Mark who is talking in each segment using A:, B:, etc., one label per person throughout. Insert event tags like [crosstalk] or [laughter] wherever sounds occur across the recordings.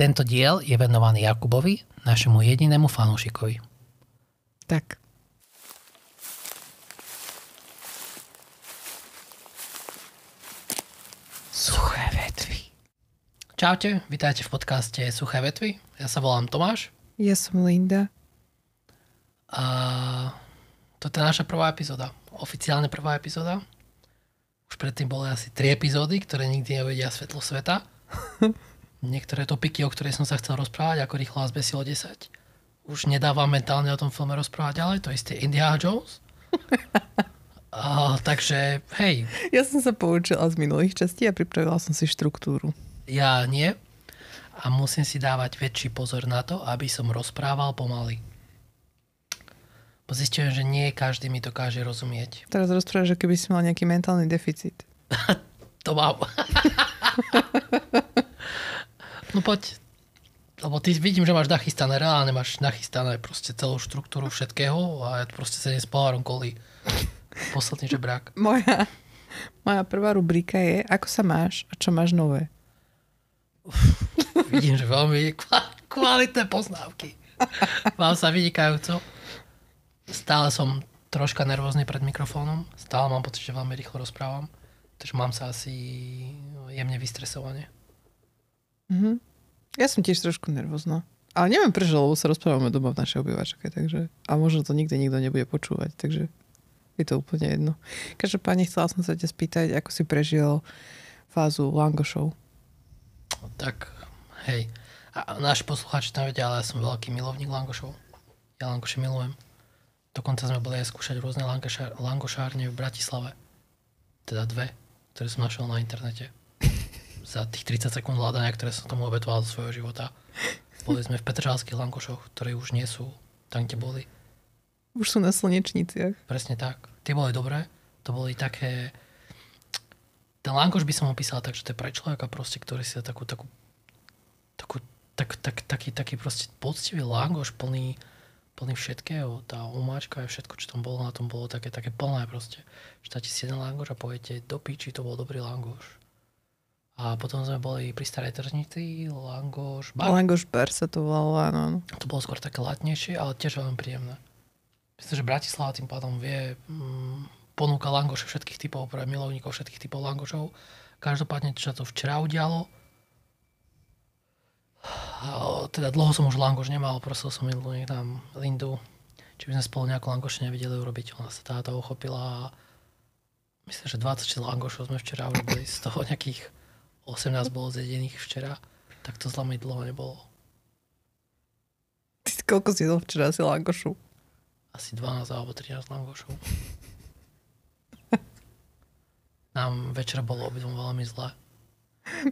A: Tento diel je venovaný Jakubovi, našemu jedinému fanúšikovi.
B: Tak.
A: Suché vetvy. Čaute, vítajte v podcaste Suché vetvy. Ja sa volám Tomáš
B: Ja som Linda.
A: a toto je naša prvá epizóda. Oficiálne prvá epizóda. Už predtým boli asi tri epizódy, ktoré nikdy nevedia svetlo sveta. [laughs] Niektoré topiky, o ktorých som sa chcel rozprávať, ako rýchlo vás besilo 10. Už nedávam mentálne o tom filme rozprávať ďalej, to isté Indiana Jones. [laughs] A, takže, hej,
B: Ja som sa poučila z minulých častí a pripravila som si štruktúru.
A: ja nie. A musím si dávať väčší pozor na to, aby som rozprával pomaly. Bo zistujem, že nie každý mi dokáže rozumieť.
B: Teraz rozprávaš, že keby si mal nejaký mentálny deficit. [laughs]
A: To mám. [laughs] no poď. Lebo ty vidím, že máš nachystané, reálne máš nachystané proste celú štruktúru všetkého a ja proste sa s pohárom kolí. Posledný žebrák. [laughs]
B: Moja, moja prvá rubrika je, ako sa máš a čo máš nové.
A: Vidím, že veľmi kva- kvalitné poznávky. Mám sa vynikajúco. Stále som troška nervózny pred mikrofónom. Stále mám pocit, že veľmi rýchlo rozprávam. Takže mám sa asi jemne vystresovanie.
B: Mhm. Ja som tiež trošku nervózna. Ale neviem prečo, lebo sa rozprávame doma v našej obývačke, takže... A možno to nikde nikto nebude počúvať, takže je to úplne jedno. Každopádne chcela som sa ťa spýtať, ako si prežil fázu Langošov.
A: Tak, hej. A náš poslucháči tam vedia, ale ja som veľký milovník langošov. Ja langoše milujem. Dokonca sme boli aj skúšať rôzne langošár, langošárne v Bratislave. Teda dve, ktoré som našiel na internete. Za tých 30 sekúnd hľadania, ktoré som tomu obetoval zo svojho života. Boli sme v Petržalských langošoch, ktoré už nie sú tam, kde boli.
B: Už sú na slnečniciach.
A: Presne tak. Tie boli dobré. To boli také... Ten langoš by som opísal tak, že to je pre človeka proste, ktorý si takú, takú, takú tak, tak, taký, taký proste poctivý langoš plný, plný všetkého. Tá umáčka a všetko, čo tam bolo, na tom bolo také, také plné proste. Že dáte si jeden langoš a poviete, do piči, to bol dobrý langoš. A potom sme boli pri starej tržnici, langoš, bar.
B: Langoš bar sa to volalo, áno.
A: To bolo skôr také latnejšie, ale tiež veľmi príjemné. Myslím, že Bratislava tým pádom vie mm, ponúka langoše všetkých typov pre milovníkov všetkých typov langošov. Každopádne, čo sa to včera udialo, a, teda dlho som už langoš nemal, prosil som Lindu, nech nám Lindu, či by sme spolu nejakú langoš nevedeli urobiť. Ona sa táto uchopila a myslím, že 26 langošov sme včera urobili, z toho nejakých 18 bolo zjedených včera, tak to zle mi dlho nebolo.
B: Ty koľko si jedol včera si langošu?
A: asi 12 alebo 13 langošov. Nám večer bolo obidvom veľmi zle.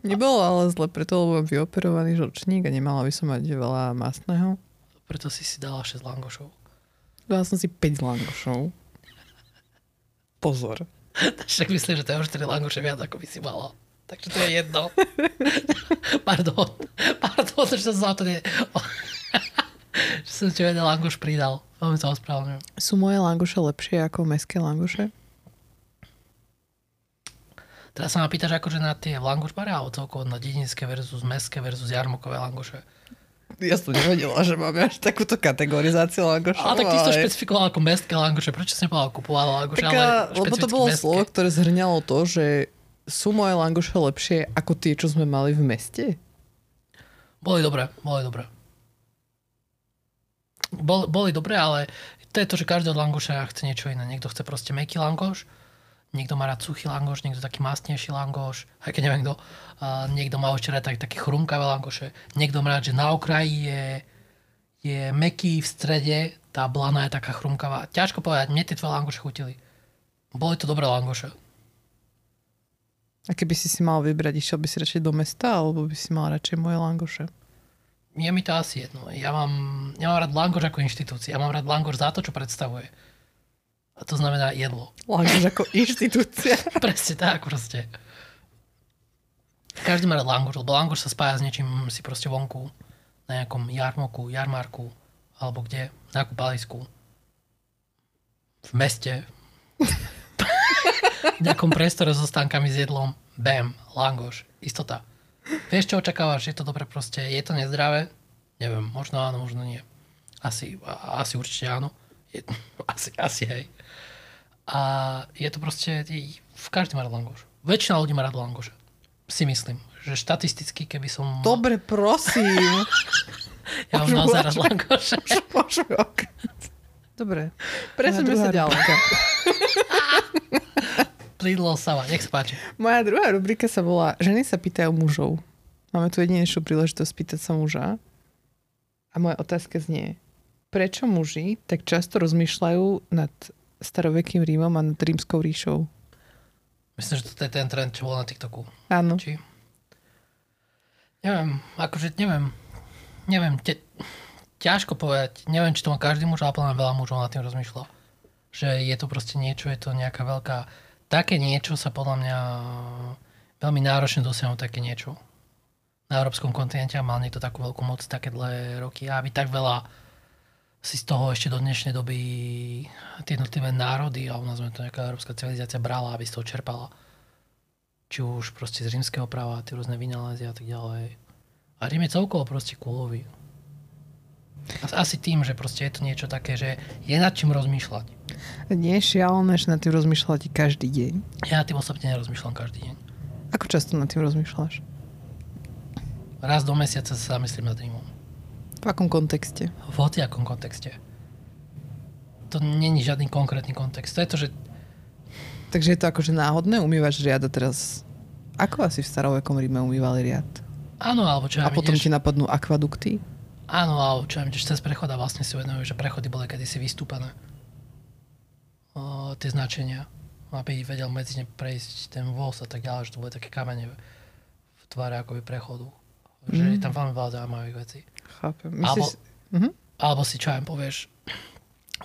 B: Nebolo ale zle preto, lebo mám vyoperovaný žlčník a nemala by som mať veľa mastného.
A: Preto si si dala 6 langošov.
B: Dala som si 5 langošov. Pozor. [laughs]
A: Však myslím, že to je už 3 langoše viac, ako by si mala. Takže to je jedno. [laughs] pardon. Pardon, že som sa to ne... [laughs] že som ti jeden langoš pridal. Veľmi sa ospravedlňujem.
B: Sú moje langoše lepšie ako mestské langoše?
A: Teraz sa ma pýtaš akože na tie langoš bare, alebo celkovo na dedinské versus mestské versus jarmokové langoše.
B: Ja som nevedela, že máme až takúto kategorizáciu langošov.
A: Ale tak ty si to špecifikoval ako mestské langoše. Prečo si nepovedal kupovala langoše,
B: Tak,
A: ale
B: lebo to bolo
A: mestské?
B: slovo, ktoré zhrňalo to, že sú moje langoše lepšie ako tie, čo sme mali v meste?
A: Boli dobré, boli dobré. Bol, boli dobré, ale to je to, že každý od langoša chce niečo iné. Niekto chce proste meký langoš, niekto má rád suchý langoš, niekto taký mastnejší langoš, aj keď neviem kto. A niekto má ešte rád tak, také chrumkavé langoše. Niekto má rád, že na okraji je, je meký, v strede tá blana je taká chrumkavá. Ťažko povedať, mne tie tvoje langoše chutili. Boli to dobré langoše.
B: A keby si si mal vybrať, išiel by si radšej do mesta, alebo by si mal radšej moje langoše?
A: Je mi to asi jedno. Ja mám, ja mám rád langoš ako inštitúcia. Ja mám rád langoš za to, čo predstavuje. A to znamená jedlo.
B: Langoš ako [laughs] inštitúcia.
A: Presne tak proste. Každý má rád langoš, lebo langoš sa spája s niečím si proste vonku. Na nejakom jarmoku, jarmarku, alebo kde, na nejakú palisku. V meste. [laughs] v nejakom priestore so stánkami s jedlom. Bam, langoš, istota. Vieš, čo očakávaš? Je to dobre proste? Je to nezdravé? Neviem, možno áno, možno nie. Asi, asi určite áno. Je, [laughs] asi, asi hej. A je to proste, v každý má rád langoš. Väčšina ľudí má rád langoše. Si myslím, že štatisticky, keby som...
B: Dobre, prosím. [laughs]
A: ja mám naozaj rád langoše. [laughs]
B: Dobre, presuňme sa ďalej.
A: Sama, nech sa páči.
B: Moja druhá rubrika sa volá Ženy sa pýtajú mužov. Máme tu jedinečnú príležitosť pýtať sa muža. A moja otázka znie, prečo muži tak často rozmýšľajú nad starovekým Rímom a nad rímskou ríšou?
A: Myslím, že to je ten trend, čo bol na TikToku.
B: Áno.
A: Či? Neviem, akože neviem. Neviem, te, ťažko povedať. Neviem, či to má každý muž, ale veľa mužov nad tým rozmýšľa. Že je to proste niečo, je to nejaká veľká... Také niečo sa podľa mňa veľmi náročne dosiahnuť také niečo. Na európskom kontinente a mal niekto takú veľkú moc také dlhé roky a aby tak veľa si z toho ešte do dnešnej doby tie jednotlivé národy, alebo nazveme to nejaká európska civilizácia brala, aby z toho čerpala či už proste z rímskeho práva, tie rôzne vynálezy a tak ďalej. A Rím je celkovo proste kúlový. Asi tým, že proste je to niečo také, že je nad čím rozmýšľať.
B: Nie je šialené, že nad tým rozmýšľate každý deň.
A: Ja nad tým osobne nerozmýšľam každý deň.
B: Ako často nad tým rozmýšľaš?
A: Raz do mesiaca sa zamyslím nad Rímom.
B: V akom kontexte?
A: V hociakom kontexte. To není žiadny konkrétny kontext. To je to, že
B: Takže je to akože náhodné? Umývaš riad a teraz... Ako asi v starovekom Ríme umývali riad?
A: áno, alebo čo ja
B: A potom ti napadnú akvadukty?
A: Áno, alebo čo ideš cez prechod a vlastne si uvedomujú, že prechody boli kedysi vystúpené. O, tie značenia, aby vedel medzi ne prejsť ten voz a tak ďalej, že to boli také kamene v tvare akoby prechodu. Že
B: Mm.
A: je tam veľmi veľa zaujímavých vecí.
B: Chápem.
A: Alebo,
B: Myslíš... Mhm.
A: alebo si čo aj povieš,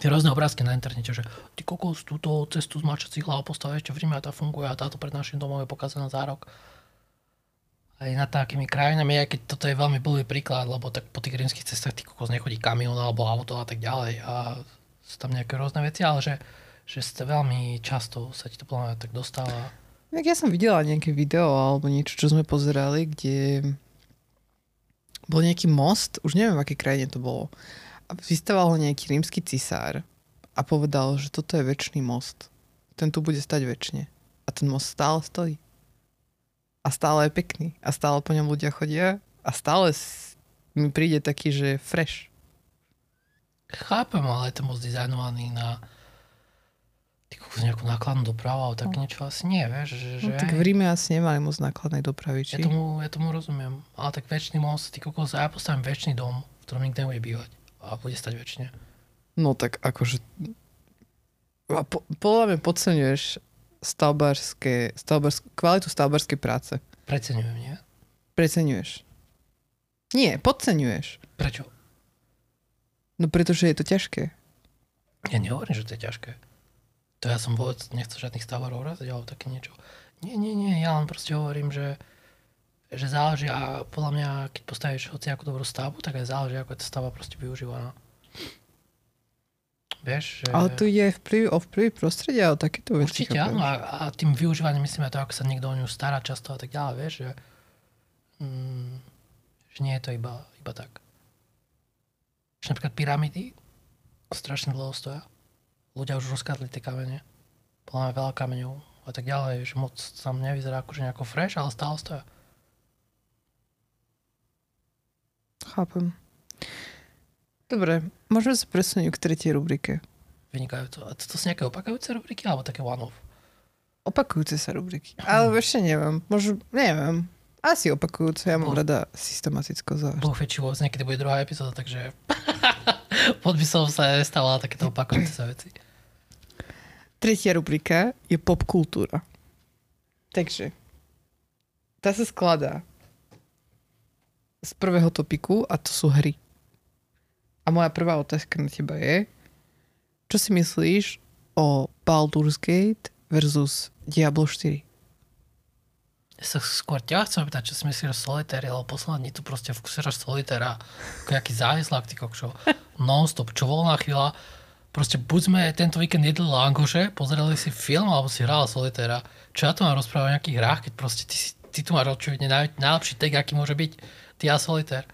A: tie rôzne obrázky na internete, že ty kokos, túto cestu z mačacích hlav postavia ešte v Ríme a tá funguje a táto pred našim domom je pokazaná za rok. Aj nad takými krajinami, aj keď toto je veľmi blbý príklad, lebo tak po tých rímskych cestách ty kokos nechodí kamión alebo auto a tak ďalej a sú tam nejaké rôzne veci, ale že, že ste veľmi často sa ti to podľa tak dostáva.
B: Tak ja som videla nejaké video alebo niečo, čo sme pozerali, kde bol nejaký most, už neviem, v akej krajine to bolo. A vystával ho nejaký rímsky cisár a povedal, že toto je väčší most. Ten tu bude stať väčšine. A ten most stále stojí. A stále je pekný. A stále po ňom ľudia chodia. A stále mi príde taký, že fresh.
A: Chápem, ale je to moc dizajnovaný na nejakú nákladnú dopravu, ale tak niečo asi nie, vieš, že, že
B: No, tak v Ríme asi nemali moc nákladnej dopravy,
A: Ja
B: či?
A: tomu, ja tomu rozumiem. Ale tak väčší most, ty kokos, ja postavím väčší dom, v ktorom nikto nebude bývať. A bude stať väčšine.
B: No tak akože... A po, podľa mňa podceňuješ stavbárske, stavbársk, kvalitu stavbárskej práce.
A: Preceňujem, nie?
B: Preceňuješ. Nie, podceňuješ.
A: Prečo?
B: No pretože je to ťažké.
A: Ja nehovorím, že to je ťažké. To ja som vôbec nechcel žiadnych stavárov raziť alebo také niečo. Nie, nie, nie, ja len proste hovorím, že, že záleží a podľa mňa, keď postavíš hoci ako dobrú stavbu, tak aj záleží, ako je tá stavba proste využívaná. Vieš, že...
B: Ale tu aj vplyv, o vplyv prostredia, o takéto veci.
A: Určite áno, a, a tým využívaním myslíme to, ako sa niekto o ňu stará často a tak ďalej, vieš, že, mm, že nie je to iba, iba tak. Že napríklad pyramidy strašne dlho stoja. Ľudia už rozkladli tie kamene. Podľa veľa kameňov a tak ďalej, že moc tam nevyzerá akože nejako fresh, ale stále stoja.
B: Chápem. Dobre, môžeme sa presunúť k tretej rubrike.
A: Vynikajúco. A to, to sú nejaké opakujúce rubriky alebo také one-off?
B: Opakujúce sa rubriky. Ale ešte neviem. Možno, neviem. Asi opakujúce. Ja mám
A: Bol-
B: rada systematicko za...
A: Boh vie, či vôbec niekedy bude druhá epizóda, takže [laughs] pod by som sa nestávala takéto opakujúce sa veci.
B: Tretia rubrika je popkultúra. Takže, tá sa skladá z prvého topiku a to sú hry. A moja prvá otázka na teba je, čo si myslíš o Baldur's Gate versus Diablo 4?
A: Ja sa skôr ťa chcem pýtať, čo si myslíš o solitéri, lebo posledné dní tu proste vkusíraš solitéra ako nejaký závislák, ty kokšo. Non-stop, čo voľná chvíľa. Proste buď sme tento víkend jedli langoše, pozerali si film, alebo si hral solitéra. Čo ja tu mám rozprávať o nejakých hrách, keď proste ty ty tu máš očividne naj, najlepší take, aký môže byť. Ty a Solitaire.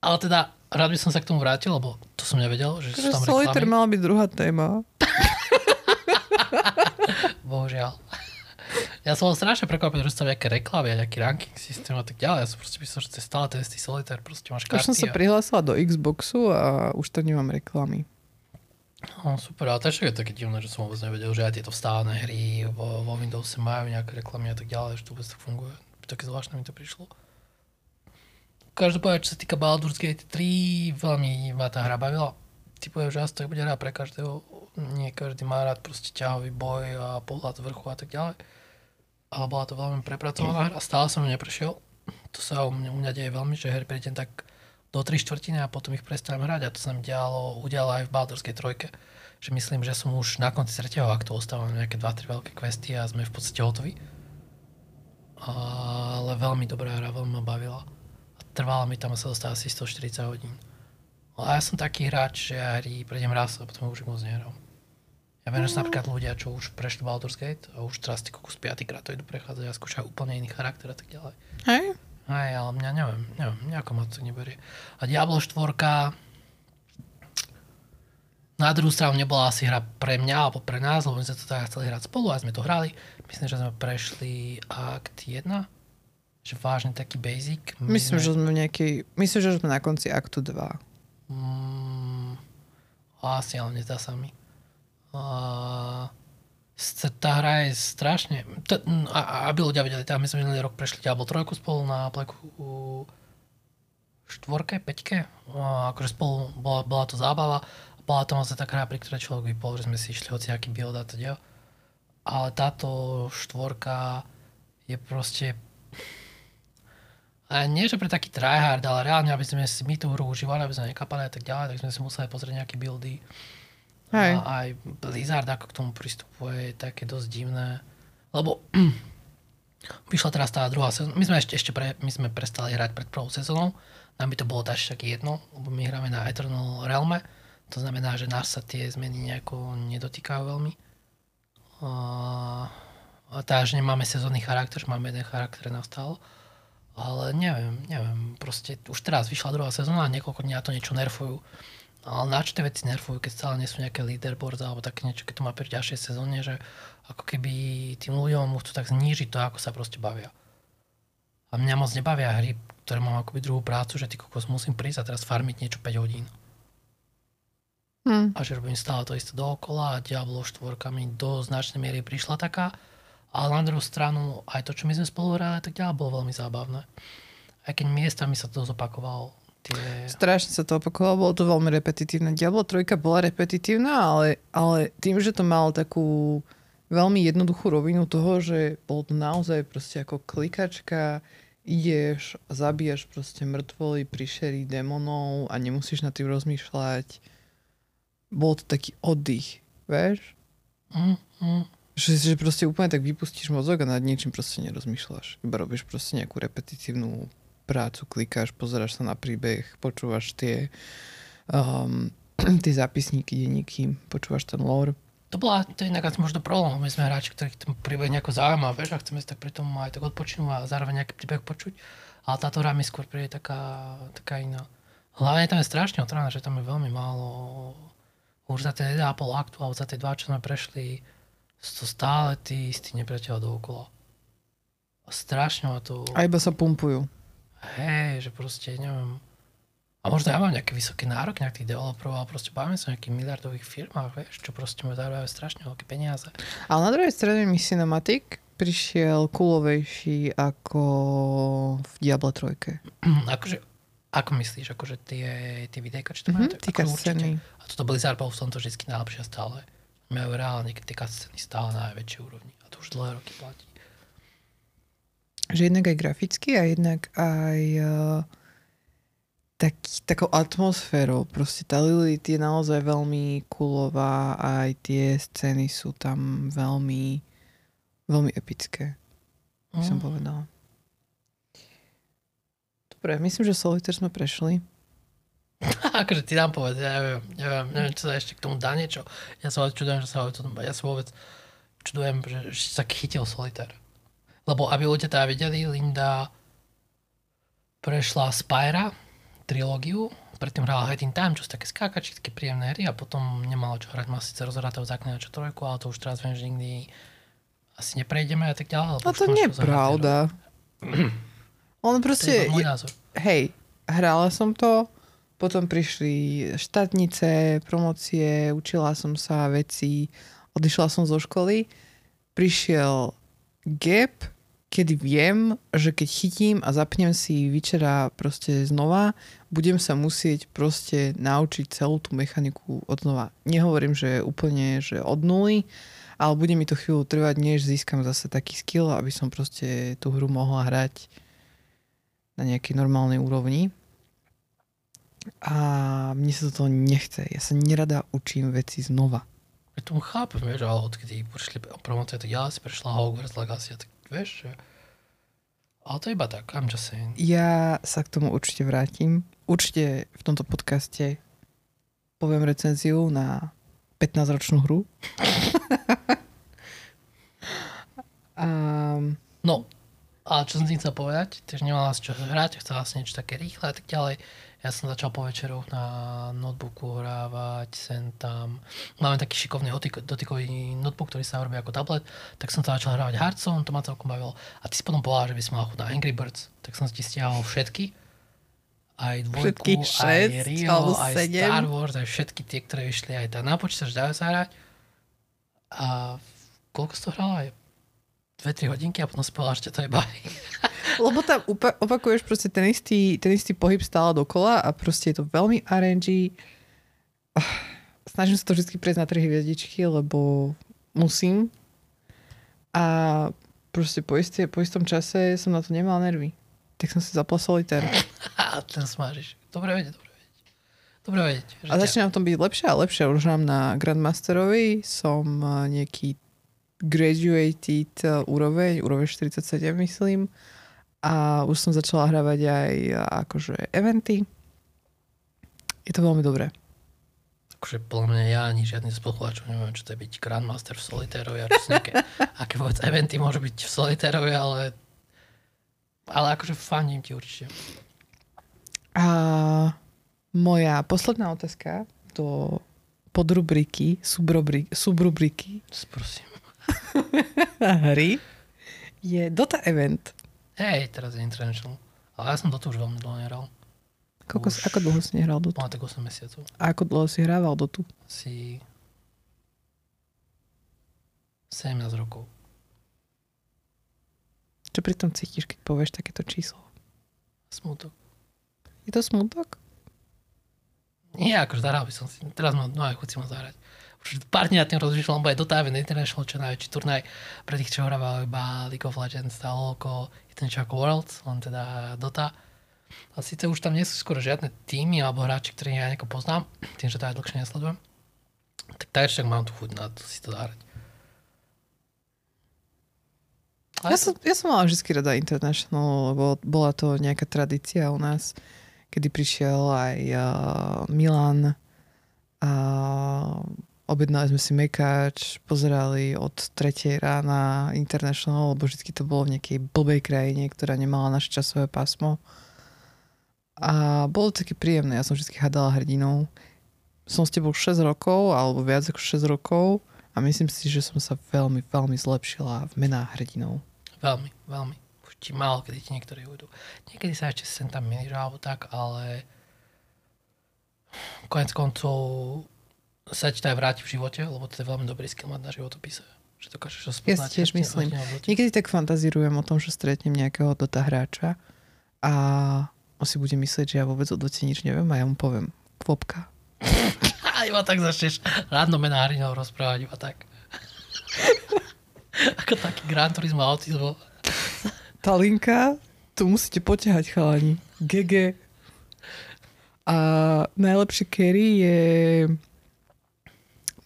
A: Ale teda, rád by som sa k tomu vrátil, lebo to som nevedel, že sú
B: Že
A: tam
B: Solitaire
A: reklamy.
B: mala byť druhá téma. [laughs]
A: Bohužiaľ. Ja som bol strašne prekvapený, že sú tam nejaké reklamy a nejaký ranking systém a tak ďalej. Ja som proste myslel, že to je stále ten istý solitaire, proste máš
B: Už
A: karty.
B: som sa
A: a...
B: prihlásila do Xboxu a už tak nemám reklamy.
A: No, super, ale to je také divné, že som vôbec nevedel, že aj tieto vstávané hry vo, vo Windowse majú nejaké reklamy a tak ďalej, že to vôbec tak funguje. Také zvláštne mi to prišlo. Každopádne, čo sa týka Baldur's Gate 3, veľmi ma tá hra bavila. Typujem, že asi to bude hra pre každého. Nie každý má rád proste ťahový boj a pohľad z vrchu a tak ďalej. Ale bola to veľmi prepracovaná hra, stále som ju neprešiel. To sa u mňa, u mňa deje veľmi, že hry prejdem tak do 3 štvrtiny a potom ich prestanem hrať a to sa mi dialo, udialo aj v Baldurskej trojke. Že myslím, že som už na konci tretieho aktu ostávam nejaké 2-3 veľké questy a sme v podstate hotoví. Ale veľmi dobrá hra, veľmi ma bavila. A trvala mi tam sa dostala asi 140 hodín. Ale ja som taký hráč, že ja hry prejdem raz a potom už moc nehrám. Ja viem, že sú napríklad ľudia, čo už prešli Baldur's Gate a už teraz ty kokus 5 krát to idú prechádzať a skúšajú úplne iný charakter a tak ďalej.
B: Hej?
A: Aj, ale mňa neviem, neviem, nejako ma to neberie. A Diablo 4 na druhú stranu nebola asi hra pre mňa alebo pre nás, lebo my sme to teda chceli hrať spolu a sme to hrali. Myslím, že sme prešli akt 1, že vážne taký basic. My
B: Myslím,
A: sme,
B: že sme v nejakej... Myslím, že sme na konci aktu 2.
A: Mm, asi, ale nezdá sa mi. A, tá hra je strašne... T- a, aby ľudia vedeli, tá my sme minulý rok prešli Diablo 3 spolu na pleku štvorke, peťke. A, akože spolu bola, bola to zábava. Bola to vlastne taká hra, pri ktorej človek vypol, že sme si išli hoci aký build a teda. Ale táto štvorka je proste a nie, že pre taký tryhard, ale reálne, aby sme si my tú hru užívali, aby sme nekapali a tak ďalej, tak sme si museli pozrieť nejaké buildy.
B: Hej.
A: A aj Blizzard ako k tomu pristupuje, je také dosť divné. Lebo [clears throat] vyšla teraz tá druhá sezóna. My sme ešte, ešte pre, my sme prestali hrať pred prvou sezónou. Nám by to bolo taž také jedno, lebo my hráme na Eternal Realme. To znamená, že nás sa tie zmeny nejako nedotýkajú veľmi. A, a tá, že nemáme sezónny charakter, že máme jeden charakter na stále. Ale neviem, neviem, proste už teraz vyšla druhá sezóna a niekoľko dní na to niečo nerfujú. Ale na čo tie veci nerfujú, keď stále nie sú nejaké leaderboards alebo také niečo, keď to má pri ďalšej sezóne, že ako keby tým ľuďom chcú tak znížiť to, ako sa proste bavia. A mňa moc nebavia hry, ktoré mám akoby druhú prácu, že ty kokos musím prísť a teraz farmiť niečo 5 hodín.
B: Hm.
A: A že robím stále to isté dookola a Diablo 4 mi do značnej miery prišla taká. Ale na druhú stranu aj to, čo my sme spolu hrali, tak ďalej bolo veľmi zábavné. Aj keď miestami sa to zopakovalo. Tie...
B: Strašne sa to opakovalo, bolo to veľmi repetitívne. Diablo 3 bola repetitívna, ale, ale tým, že to malo takú veľmi jednoduchú rovinu toho, že bolo to naozaj proste ako klikačka, ideš, zabíjaš proste mŕtvoly, prišerí démonov a nemusíš nad tým rozmýšľať. Bol to taký oddych, vieš?
A: Mm, mm.
B: Že, že proste úplne tak vypustíš mozog a nad niečím proste nerozmýšľaš. Iba robíš proste nejakú repetitívnu prácu, klikáš, pozeráš sa na príbeh, počúvaš tie, um, [clears throat] tie zápisníky, denníky, počúvaš ten lore.
A: To bola, to je inak možno problém. My sme hráči, ktorých ten príbeh nejako zaujíma, vieš, a chceme si tak pri tom aj tak odpočinúť a zároveň nejaký príbeh počuť. Ale táto hra mi skôr príde taká, taká iná. Hlavne tam je strašne otrána, že tam je veľmi málo. Už za tie 1,5 aktu, alebo za tie dva, čo sme prešli, sú to stále tí istí nepriateľa dookola. A strašne ma to...
B: A iba sa pumpujú.
A: Hej, že proste, neviem. A možno ja mám nejaké vysoké nároky na tých developerov, ale proste bavíme sa o nejakých miliardových firmách, vieš, čo proste mi zarábajú strašne veľké peniaze.
B: Ale na druhej strane mi Cinematic prišiel kulovejší ako v Diablo 3. [clears throat]
A: akože, ako myslíš, akože tie, tie videjka, čo to majú?
B: Mhm,
A: tak určite. A toto Blizzard bol v tomto vždy najlepšie stále. Majú reálne tie cutscény stále na najväčšej úrovni. A to už dlhé roky platí.
B: Že jednak aj graficky a jednak aj uh, taký, takou atmosférou. Proste tá Lilith je naozaj veľmi coolová a aj tie scény sú tam veľmi, veľmi epické, by som
A: Mm.
B: povedala. Dobre, myslím, že Solitaire sme prešli. [laughs]
A: akože ty nám povedz, ja neviem, neviem, neviem, čo sa ešte k tomu dá niečo. Ja sa čudujem, že sa vôbec, o tom- ja sa vôbec čudujem, že, že sa chytil solitár. Lebo aby ľudia teda videli, Linda prešla Spyra, trilógiu, predtým hrala Head in Time, čo sú také skákači, také príjemné hry a potom nemala čo hrať, má síce rozhrátov zaklinača trojku, ale to už teraz viem, že nikdy asi neprejdeme a tak ďalej. už
B: to nie je pravda. On
A: To je
B: proste...
A: môj názor.
B: hej, hrala som to, potom prišli štátnice, promocie, učila som sa veci, odišla som zo školy, prišiel gap, kedy viem, že keď chytím a zapnem si večera proste znova, budem sa musieť proste naučiť celú tú mechaniku od znova. Nehovorím, že úplne, že od nuly, ale bude mi to chvíľu trvať, než získam zase taký skill, aby som proste tú hru mohla hrať na nejakej normálnej úrovni. A mne sa to nechce. Ja sa nerada učím veci znova.
A: Ja tomu chápem, vieš, ale odkedy prišli promocie, tak ja si prešla Hogwarts Legacy, tak vieš, že... Ale to je iba tak, I'm just saying.
B: Ja sa k tomu určite vrátim. Určite v tomto podcaste poviem recenziu na 15-ročnú hru. [laughs] a,
A: No, a čo som ti chcel povedať, ty už nemala si čo hrať, chcela si niečo také rýchle a tak ďalej. Ja som začal po večeru na notebooku hrávať sem tam. Máme taký šikovný dotyk, dotykový notebook, ktorý sa robí ako tablet, tak som sa začal hrávať Hearthstone, to ma celkom bavilo. A ty si potom povedala, že by som mal chuť na Angry Birds, tak som si ti stiahol všetky. Aj dvojku,
B: Všetkých
A: aj
B: šesť,
A: Rio, aj
B: sedem.
A: Star Wars, aj všetky tie, ktoré vyšli aj tá na počítač, dajú sa hrať. A koľko si to hrala? Aj 2-3 hodinky a potom si povedala, že to je baví. [laughs]
B: lebo tam upa- opakuješ proste ten istý, ten istý pohyb stále dokola a proste je to veľmi RNG. Ah, Snažím sa to vždy prejsť na tri hviezdičky, lebo musím. A proste po, isté, po istom čase som na to nemal nervy. Tak som si zapla solitaire. [laughs]
A: A ten smážiš. Dobre vedieť, dobre vedieť. Dobre vedieť.
B: A začínam v tom byť lepšie a lepšie. Už mám na Grandmasterovi, som eh, nejaký graduated eh, úroveň, úroveň 47 myslím. A už som začala hravať aj eh, akože eventy. Je to veľmi dobré.
A: Akože podľa mňa ja ani žiadny z poslucháčov neviem, čo to je byť Grandmaster v Solitérovi a čo nejaké, [laughs] aké vôbec eventy môžu byť v Solitérovi, ale ale akože fandím ti určite.
B: A moja posledná otázka do podrubriky, subrubriky, subrubriky
A: Prosím. [laughs]
B: hry je Dota Event.
A: Hej, teraz je International. Ale ja som do toho už veľmi dlho nehral.
B: Koľko,
A: Už-
B: ako dlho si nehral Dotu?
A: Má tak 8 mesiacov.
B: A ako dlho si hrával Dotu?
A: Asi 17 rokov.
B: Čo pri tom cítiš, keď povieš takéto číslo?
A: Smutok.
B: Je to smutok?
A: Nie, akože zahral by som si. Teraz mám no aj chuť si ma zahrať. Už pár dní na tým rozmýšľam, lebo aj Dota International, čo je najväčší turnaj pre tých, čo hrávajú iba League of Legends, tá LoLko, je to niečo ako Worlds, len teda Dota. A síce už tam nie sú skoro žiadne týmy alebo hráči, ktorých ja nejako poznám, [clears throat] tým, že to aj dlhšie nesledujem. Tak tak však mám tu chuť na to si to zahrať.
B: Ja som, ja som mala vždy rada International, lebo bola to nejaká tradícia u nás, kedy prišiel aj uh, Milan a objednali sme si mekač, pozerali od 3 rána International, lebo vždy to bolo v nejakej blbej krajine, ktorá nemala naše časové pásmo. A bolo také príjemné, ja som vždy hádala hrdinov. Som s tebou 6 rokov, alebo viac ako 6 rokov a myslím si, že som sa veľmi, veľmi zlepšila v menách hrdinov.
A: Veľmi, veľmi. Už ti málo, kedy ti niektorí ujdu. Niekedy sa ešte sem tam milíš alebo tak, ale konec koncov sa ti to aj vráti v živote, lebo to je veľmi dobrý skill mať na životopise. Že dokážeš ho
B: Ja
A: spoznať.
B: si tiež myslím. Niekedy tak fantazírujem o tom, že stretnem nejakého Dota hráča a on si bude myslieť, že ja vôbec o Dote nič neviem a ja mu poviem kvopka.
A: A [laughs] iba tak začneš random mená hrdinov rozprávať, iba tak. [laughs] Ako taký Gran Turismo autizmo. [laughs]
B: Tá linka, tu musíte poťahať chalani. GG. A najlepšie carry je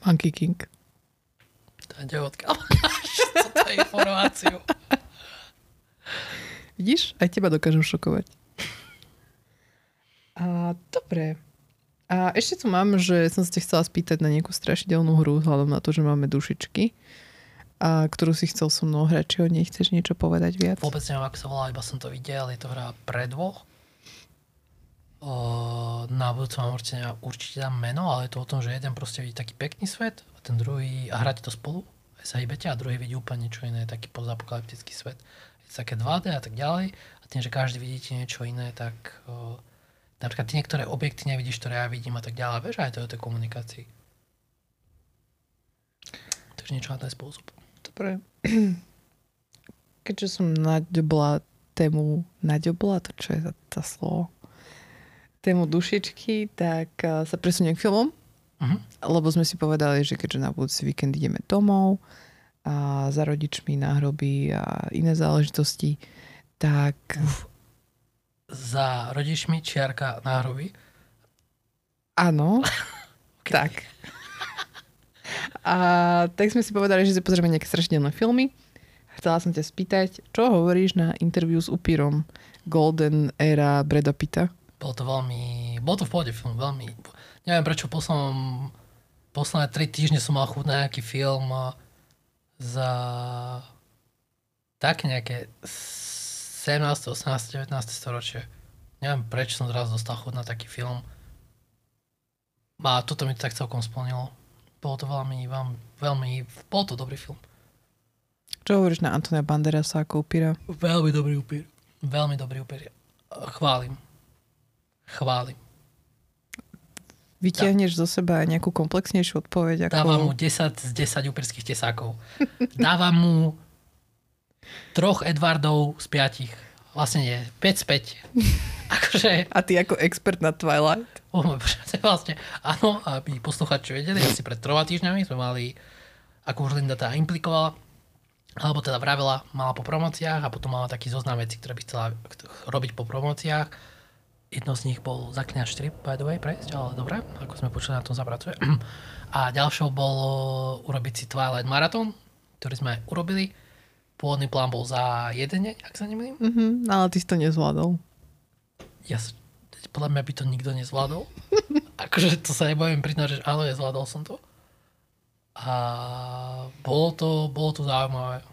B: Monkey King.
A: Dajte odkiaľ máš túto informáciu.
B: Vidíš? Aj teba dokážem šokovať. A, dobre. A ešte tu mám, že som sa te chcela spýtať na nejakú strašidelnú hru, vzhľadom na to, že máme dušičky. a ktorú si chcel so mnou hrať, či o nej chceš niečo povedať viac?
A: Vôbec neviem, ako sa volá, iba som to videl. Je to hra pre dvoch. O, na budúce vám určite, určite dám meno, ale je to o tom, že jeden proste vidí taký pekný svet a ten druhý, a hráte to spolu, aj sa hýbete a druhý vidí úplne niečo iné, taký pozapokalyptický svet. Je to také 2D a tak ďalej a tým, že každý vidíte niečo iné, tak o, napríklad ty niektoré objekty nevidíš, ktoré ja vidím a tak ďalej. Vieš, aj to je o tej komunikácii. Takže niečo na ten spôsob.
B: Dobre. [clears throat] Keďže som naďobla tému, naďobla, to čo je za tá slovo, tému dušičky, tak uh, sa presuniem k filmom,
A: Mhm.
B: lebo sme si povedali, že keďže na budúci víkend ideme domov a za rodičmi náhroby a iné záležitosti, tak
A: Za rodičmi čiarka náhroby.
B: áno, [laughs] tak. A tak sme si povedali, že si pozrieme nejaké strašidelné filmy. Chcela som ťa spýtať, čo hovoríš na interviu s upírom Golden Era Breda Pitta?
A: Bolo to veľmi, bol to v pohode film, veľmi, neviem prečo poslednom, posledné tri týždne som mal chuť na nejaký film za také nejaké 17, 18, 19 storočie. Neviem prečo som zrazu dostal chuť na taký film. A toto mi to tak celkom splnilo. Bolo to veľmi, veľmi, veľmi, bol to dobrý film.
B: Čo hovoríš na Antonia Banderasa ako upíra?
A: Veľmi dobrý upír. Veľmi dobrý upír. Chválim. Chválim.
B: Vytiahneš zo seba aj nejakú komplexnejšiu odpoveď? Ako...
A: Dávam mu 10 z 10 upírských tesákov. Dávam mu troch Edwardov z piatich. Vlastne nie, 5 z 5. [laughs] Akože,
B: A ty ako expert na Twilight?
A: oh vlastne, áno, aby posluchači vedeli, asi pred troma týždňami sme mali, ako už Linda teda implikovala, alebo teda vravela, mala po promociách a potom mala taký zoznam vecí, ktoré by chcela robiť po promociách. Jedno z nich bol Zakňaž 4, by the way, prejsť, ale dobre, ako sme počuli, na tom zapracuje. [clears throat] A ďalšou bolo urobiť si Twilight Marathon, ktorý sme urobili. Pôvodný plán bol za jeden deň, ak sa nemýlim.
B: Mhm, ale ty si to nezvládol.
A: Ja, podľa mňa by to nikto nezvládol. [laughs] akože to sa nebojím priznať, že áno, nezvládol som to. A bolo to, bolo to zaujímavé.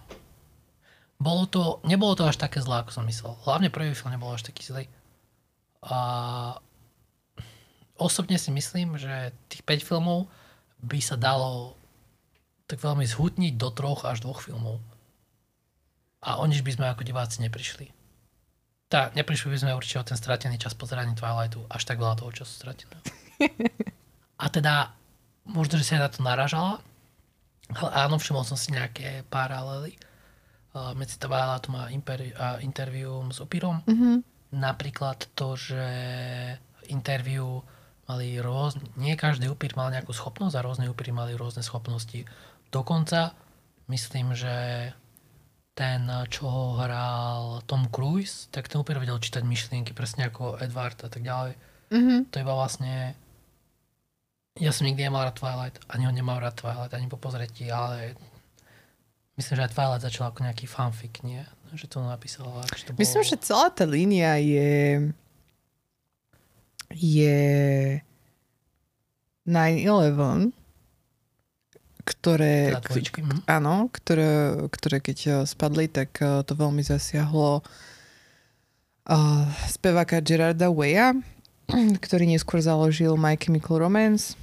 A: Bolo to, nebolo to až také zlé, ako som myslel. Hlavne prvý film nebol až taký zlý. A osobne si myslím, že tých 5 filmov by sa dalo tak veľmi zhutniť do troch až dvoch filmov. A o nič by sme ako diváci neprišli. Tak, neprišli by sme určite o ten stratený čas pozeraní Twilightu. Až tak veľa toho času strateného. [laughs] A teda, možno, že si aj na to naražala, ale áno, všimol som si nejaké paralely uh, medzi Twilightom a imper- a intervium s Upírom.
B: Mhm.
A: Napríklad to, že interviu mali rôzne, nie každý upír mal nejakú schopnosť a rôzne upíry mali rôzne schopnosti. Dokonca myslím, že ten, čo ho hral Tom Cruise, tak ten upír vedel čítať myšlienky, presne ako Edward a tak ďalej.
B: Mhm.
A: To iba vlastne... Ja som nikdy nemal rád Twilight, ani on nemal rád Twilight, ani po pozretí, ale myslím, že aj Twilight začal ako nejaký fanfic, nie? Že to napísal. a že to bolo...
B: Myslím, že celá tá línia je je 9-11, ktoré,
A: Teda mhm.
B: áno, ktoré, ktoré keď eh, spadli, tak eh, to veľmi zasiahlo uh, speváka Gerarda Weya, [clears throat] ktorý neskôr založil My Chemical Romance,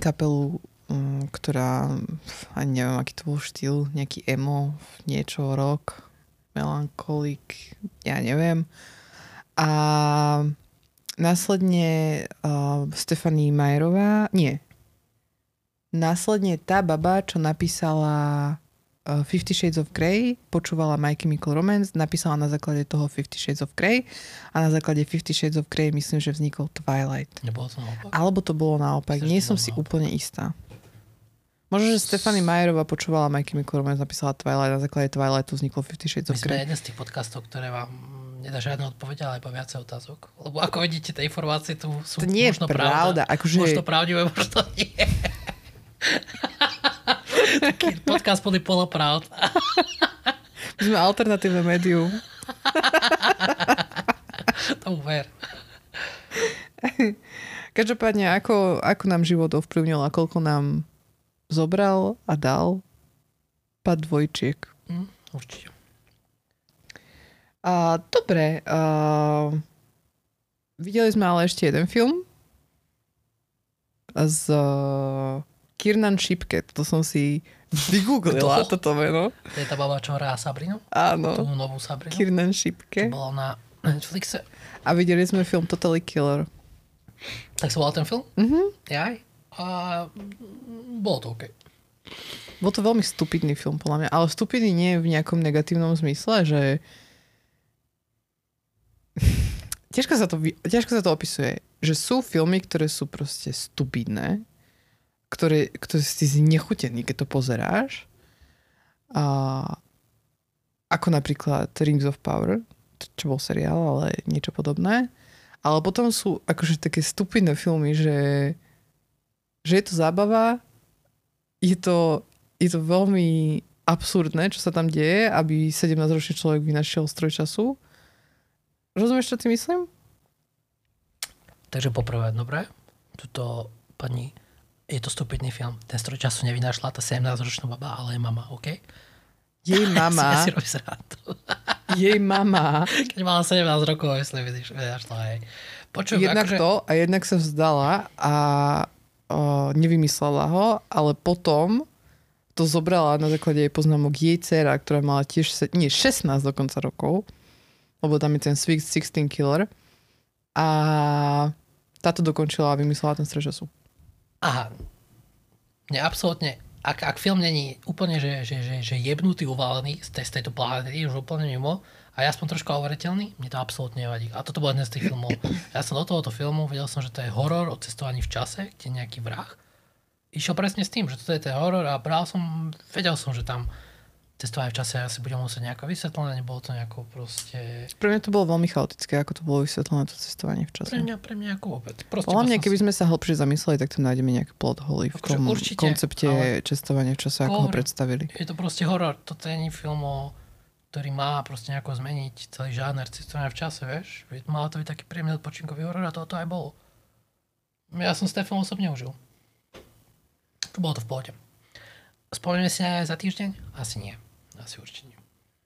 B: kapelu, um, ktorá, ani neviem, aký to bol štýl, nejaký emo, niečo, rock, melancholik, ja neviem. A následne uh, Stefanie Majerová, nie, následne tá baba, čo napísala uh, Fifty Shades of Grey, počúvala My Chemical Romance, napísala na základe toho Fifty Shades of Grey a na základe Fifty Shades of Grey myslím, že vznikol Twilight.
A: Nebolo to naopak?
B: Alebo to bolo naopak,
A: že
B: nie som si
A: naopak.
B: úplne istá. Možno, že Stefanie Majerová počúvala My Chemical Romance, napísala Twilight, na základe Twilightu vzniklo Fifty Shades
A: My
B: of
A: sme
B: Grey.
A: jeden z tých podcastov, ktoré vám nedá žiadne odpovede, ale iba viacej otázok. Lebo ako vidíte, tie informácie tu sú
B: To nie
A: možno
B: pravda, akože-
A: Možno pravdivé, možno nie. [laughs] Taký podcast plný polopravd.
B: My sme alternatívne médium. [laughs]
A: Tomu ver.
B: Každopádne, ako, ako nám život ovplyvnil a koľko nám zobral a dal Pad dvojčiek.
A: Hm, určite.
B: A, dobre. A, videli sme ale ešte jeden film z uh, Kiernan Shipke. To som si vygooglila,
A: Kto?
B: toto meno.
A: To je tá baba, čo hrá Sabrinu? Tú
B: Áno.
A: novú Sabrinu?
B: Kiernan
A: To
B: Shipke.
A: bola na Netflixe.
B: A videli sme film Totally Killer.
A: Tak sa volal ten film?
B: Mhm.
A: Jaj. A mm, bolo to OK.
B: Bol to veľmi stupidný film, podľa mňa. Ale stupidný nie v nejakom negatívnom zmysle, že... [laughs] ťažko, sa to, ťažko sa to opisuje. Že sú filmy, ktoré sú proste stupidné, ktoré, ktoré si znechutený, keď to pozeráš. A, ako napríklad Rings of Power, čo bol seriál, ale niečo podobné. Ale potom sú akože také stupidné filmy, že, že je to zábava, je to, je to veľmi absurdné, čo sa tam deje, aby 17-ročný človek vynašiel stroj času. Rozumieš, čo ty myslím?
A: Takže poprvé, dobre, tuto pani, je to stupidný film. Ten stroj času nevynašla tá 17-ročná baba, ale je mama, OK?
B: Jej [laughs]
A: Ja
B: mama,
A: si robíš srandu. [laughs]
B: jej mama,
A: Keď mala 17 rokov, vidíš, vynašla, hej. Počujem,
B: jednak
A: akože,
B: to a jednak sa vzdala a o, nevymyslela ho, ale potom to zobrala na základe jej poznámok jej dcera, ktorá mala tiež, se, nie, 16 dokonca rokov, lebo tam je ten Sweet 16 Killer a táto dokončila a vymyslela ten stroj času.
A: aha, mne absolútne, ak, ak film není úplne, že, že, že, že jebnutý, uvalený z, tej, z tejto planety, už úplne mimo, a ja aspoň troška overiteľný, mne to absolútne nevadí. A toto bol jeden z tých filmov. Ja som do tohoto filmu, videl som, že to je horor o cestovaní v čase, kde je nejaký vrah. Išiel presne s tým, že toto je ten horor a bral som, vedel som, že tam cestovanie v čase asi budem musieť nejako vysvetlené, nebolo to nejako proste...
B: Pre mňa to bolo veľmi chaotické, ako to bolo vysvetlené to cestovanie v čase.
A: Pre mňa, pre mňa ako vôbec. Proste
B: Podľa mňa,
A: som
B: keby sme sa hĺbšie zamysleli, tak tam nájdeme nejaké plot holy v
A: Akože
B: tom
A: určite,
B: koncepte
A: ale-
B: cestovania v čase, ako ho predstavili.
A: je to proste horor. Toto je film, o- ktorý má proste nejako zmeniť celý žáner cestovania v čase, vieš. Malo to byť taký príjemný odpočinkový horor a toto aj bolo. Ja som film osobne užil. Bolo to v pohode. Spomenieme si aj za týždeň? Asi nie. Asi určite nie.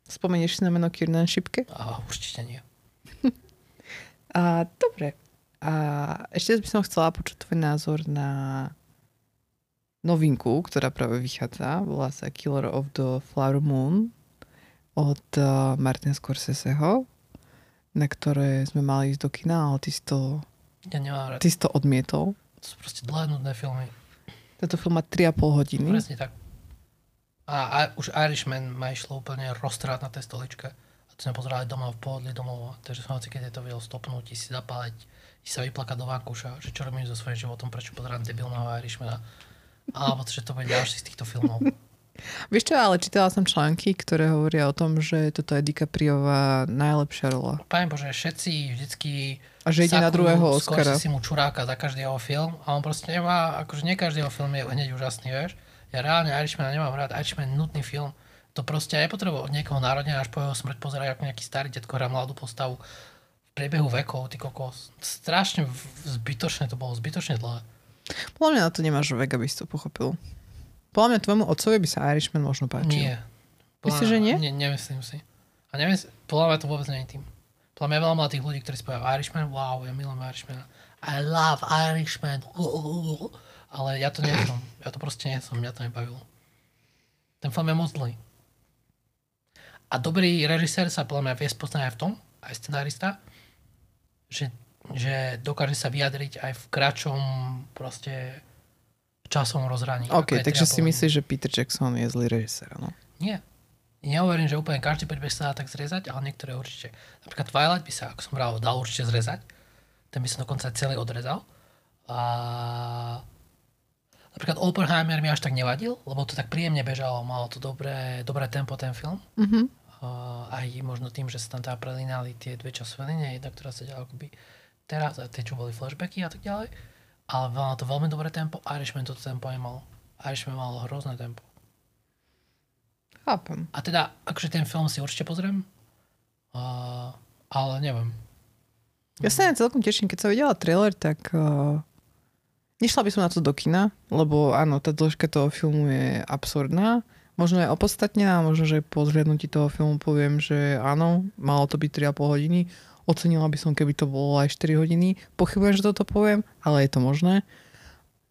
B: Spomenieš si na meno Kiernan Šipke?
A: A určite nie. [laughs]
B: A dobre. A ešte by som chcela počuť tvoj názor na novinku, ktorá práve vychádza. Volá sa Killer of the Flower Moon od uh, Martina Scorseseho, na ktoré sme mali ísť do kina, ale ty si to,
A: Ja nemám rád.
B: ty si to odmietol.
A: To sú proste dlhé nudné filmy.
B: Tento film má 3,5 hodiny.
A: Presne tak. A, a už Irishman ma išlo úplne roztrhať na tej stoličke. A to sme pozerali doma v pohodlí domov. Takže som hoci, keď je to vedel stopnúť, si zapáliť, si sa vyplakať do vankúša, že čo robím so svojím životom, prečo pozerám debilného Irishmana. Alebo že to bude ďalší z týchto filmov. [laughs]
B: Vieš čo, ale čítala som články, ktoré hovoria o tom, že toto je DiCapriová najlepšia rola.
A: Pane Bože, všetci vždycky
B: A že ide na druhého Oscara.
A: si mu čuráka za každý jeho film a on proste nemá, akože nie každý jeho film je hneď úžasný, vieš. Ja reálne Irishmana nemám rád, Irishman je nutný film. To proste nepotrebujem od niekoho narodenia až po jeho smrť pozerať, ako nejaký starý detko hrá mladú postavu v priebehu vekov, ty kokos. Strašne zbytočné to bolo, zbytočne dlhé.
B: Podľa mňa na to nemáš vek, aby si to pochopil. Podľa mňa tvojmu otcovi by sa Irishman možno páčil.
A: Nie.
B: Myslíš, že nie?
A: Nie, nemyslím si. A si- podľa mňa to vôbec nie je tým. Podľa mňa veľa mladých ľudí, ktorí spôjajú Irishman, wow, ja milujem Irishman. I love Irishman. Ale ja to nie som. Ja to proste nie som, mňa to nebavilo. Ten film je moc dlhý. A dobrý režisér sa podľa mňa vie spoznať aj v tom, aj scenárista, že, že dokáže sa vyjadriť aj v kratšom proste časovom rozhraní.
B: OK, takže
A: 3,5
B: si myslíš, že Peter Jackson je zlý režisér, no?
A: nie. Nehovorím, že úplne každý príbeh sa dá tak zrezať, ale niektoré určite. Napríklad Twilight by sa, ako som bral, dal určite zrezať. Ten by som dokonca celý odrezal. A napríklad Oppenheimer mi až tak nevadil, lebo to tak príjemne bežalo, malo to dobré, dobré tempo ten film.
B: Mhm.
A: Uh, aj možno tým, že sa tam teda prelínali tie dve časové linie, jedna, ktorá sa ďala akoby teraz, a tie, čo boli flashbacky a tak ďalej. Ale malo to veľmi dobré tempo, Irishman toto tempo nemal. Irishman mal hrozné tempo.
B: Chápem.
A: A teda, akože ten film si určite pozriem, uh, ale neviem.
B: Ja sa aj celkom teším, keď som videla trailer, tak uh, nešla by som na to do kina, lebo áno, tá dĺžka toho filmu je absurdná. Možno je opodstatnená, možno, že po zhľadnutí toho filmu poviem, že áno, malo to byť 3,5 hodiny. Ocenila by som, keby to bolo aj 4 hodiny. Pochybujem, že toto poviem, ale je to možné.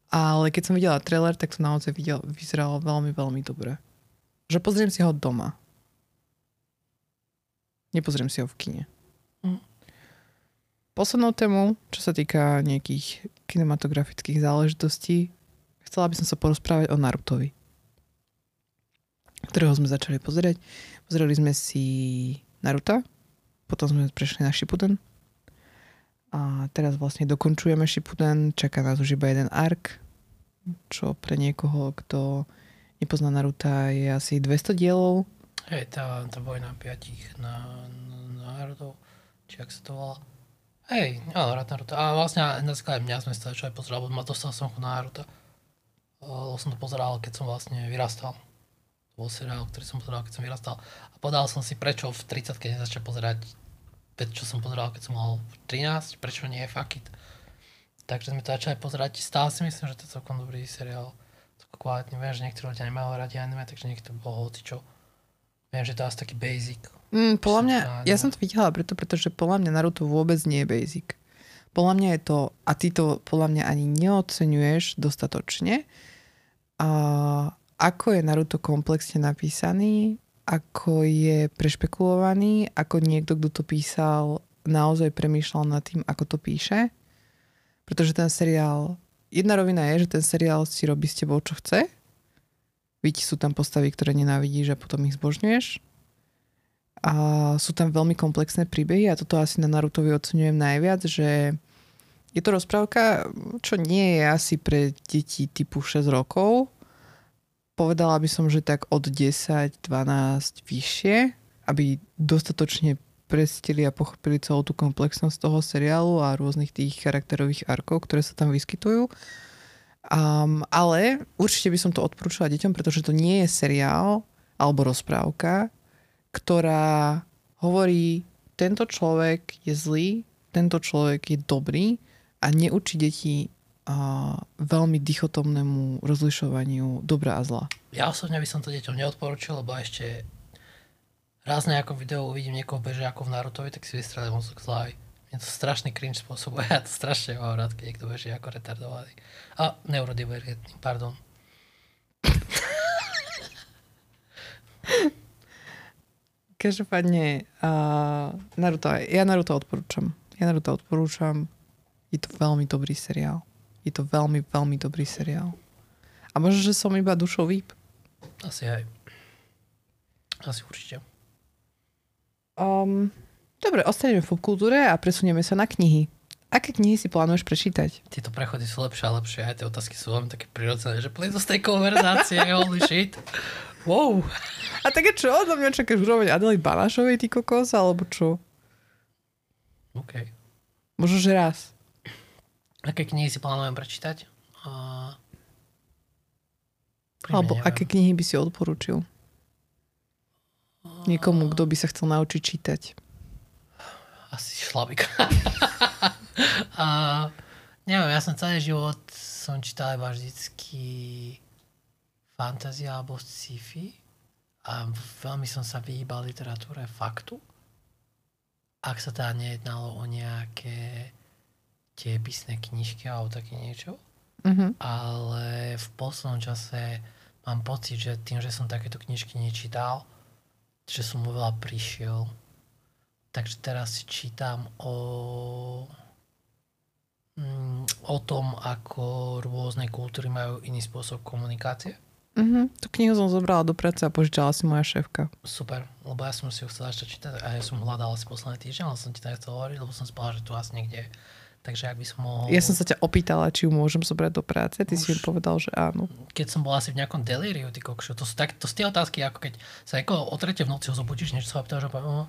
B: Ale keď som videla trailer, tak to naozaj videl, vyzeralo veľmi, veľmi dobre. Že pozriem si ho doma. Nepozriem si ho v kine.
A: Mm.
B: Poslednou tému, čo sa týka nejakých kinematografických záležitostí, chcela by som sa porozprávať o Narutovi, ktorého sme začali pozerať. Pozerali sme si Naruta, potom sme prešli na Shippuden a teraz vlastne dokončujeme Shippuden, čaká nás už iba jeden ark, čo pre niekoho, kto nepozná Naruta, je asi 200 dielov.
A: Hej, tá, tá vojna piatich na, na národov, či ak sa to volá. Hej, áno, rád Naruto. A vlastne na základe mňa sme sa začali pozerať, lebo ma dostal som na Naruto. Lebo som to pozeral, keď som vlastne vyrastal. To bol seriál, ktorý som pozeral, keď som vyrastal. A povedal som si, prečo v 30 keď nezačal pozerať čo som pozeral, keď som mal 13, prečo nie, fuck it. Takže sme to začali pozerať. Stále si myslím, že to je celkom dobrý seriál. Celkom kvalitný. Viem, že niektorí ľudia nemajú radi anime, takže niekto bol hocičo. Viem, že to je asi taký basic.
B: Mm, podľa mňa, ja som to videla preto, pretože podľa mňa Naruto vôbec nie je basic. Podľa mňa je to, a ty to podľa mňa ani neocenuješ dostatočne, a ako je Naruto komplexne napísaný, ako je prešpekulovaný, ako niekto, kto to písal, naozaj premýšľal nad tým, ako to píše. Pretože ten seriál, jedna rovina je, že ten seriál si robí s tebou, čo chce. Víť sú tam postavy, ktoré nenávidíš a potom ich zbožňuješ a sú tam veľmi komplexné príbehy a toto asi na Narutovi oceňujem najviac, že je to rozprávka, čo nie je asi pre deti typu 6 rokov. Povedala by som, že tak od 10, 12 vyššie, aby dostatočne presítili a pochopili celú tú komplexnosť toho seriálu a rôznych tých charakterových arkov, ktoré sa tam vyskytujú. Um, ale určite by som to odporúčala deťom, pretože to nie je seriál alebo rozprávka, ktorá hovorí, tento človek je zlý, tento človek je dobrý a neučí deti a, veľmi dichotomnému rozlišovaniu dobra a zla.
A: Ja osobne by som to deťom neodporúčil, lebo ešte raz na nejakom videu uvidím niekoho beže ako v Narutovi, tak si vystrelím mozog z hlavy. Mne to strašný cringe spôsobuje, [laughs] ja to strašne mám rád, keď niekto beží ako retardovaný. A neurodivergentný, pardon. [laughs]
B: Každopádne uh, Naruto, ja Naruto odporúčam. Ja Naruto odporúčam. Je to veľmi dobrý seriál. Je to veľmi, veľmi dobrý seriál. A možno, že som iba dušou výp.
A: Asi aj. Asi určite.
B: Um, dobre, ostaneme v popkultúre a presunieme sa na knihy. Aké knihy si plánuješ prečítať?
A: Tieto prechody sú lepšie a lepšie, aj tie otázky sú veľmi také prirodzené, že plyn z tej konverzácie, [laughs] holy shit. Wow.
B: A také čo? Odo mňa čakáš úroveň Adely Balášovej, ty kokos, alebo čo?
A: OK.
B: Možno, že raz.
A: Aké knihy si plánujem prečítať? A... Príjme,
B: Alebo
A: neviem.
B: aké knihy by si odporúčil? Niekomu, kto by sa chcel naučiť čítať.
A: Asi šlabik. [laughs] a, neviem, ja som celý život som čítal iba vždycky fantasy alebo sci-fi a veľmi som sa vyhýbal literatúre faktu. Ak sa teda nejednalo o nejaké tie písne knižky alebo také niečo.
B: Uh-huh.
A: ale v poslednom čase mám pocit, že tým, že som takéto knižky nečítal, že som oveľa prišiel. Takže teraz čítam o, mm, o tom, ako rôzne kultúry majú iný spôsob komunikácie.
B: Uh-huh. Tú knihu som zobrala do práce a požičala si moja šéfka.
A: Super, lebo ja som si ho chcel ešte čítať a ja som hľadal asi posledný týždeň, ale som ti to nechcel hovoriť, lebo som spal, že tu asi niekde. Takže ak by som mohol...
B: Ja som sa ťa opýtala, či ju môžem zobrať do práce. Ty si mi
A: Už.
B: povedal, že áno.
A: keď som bol asi v nejakom delíriu, ty kokšo, to sú, tak, to sú tie otázky, ako keď sa ako o tretie v noci ho zobudíš, niečo sa opýtaš, že "No."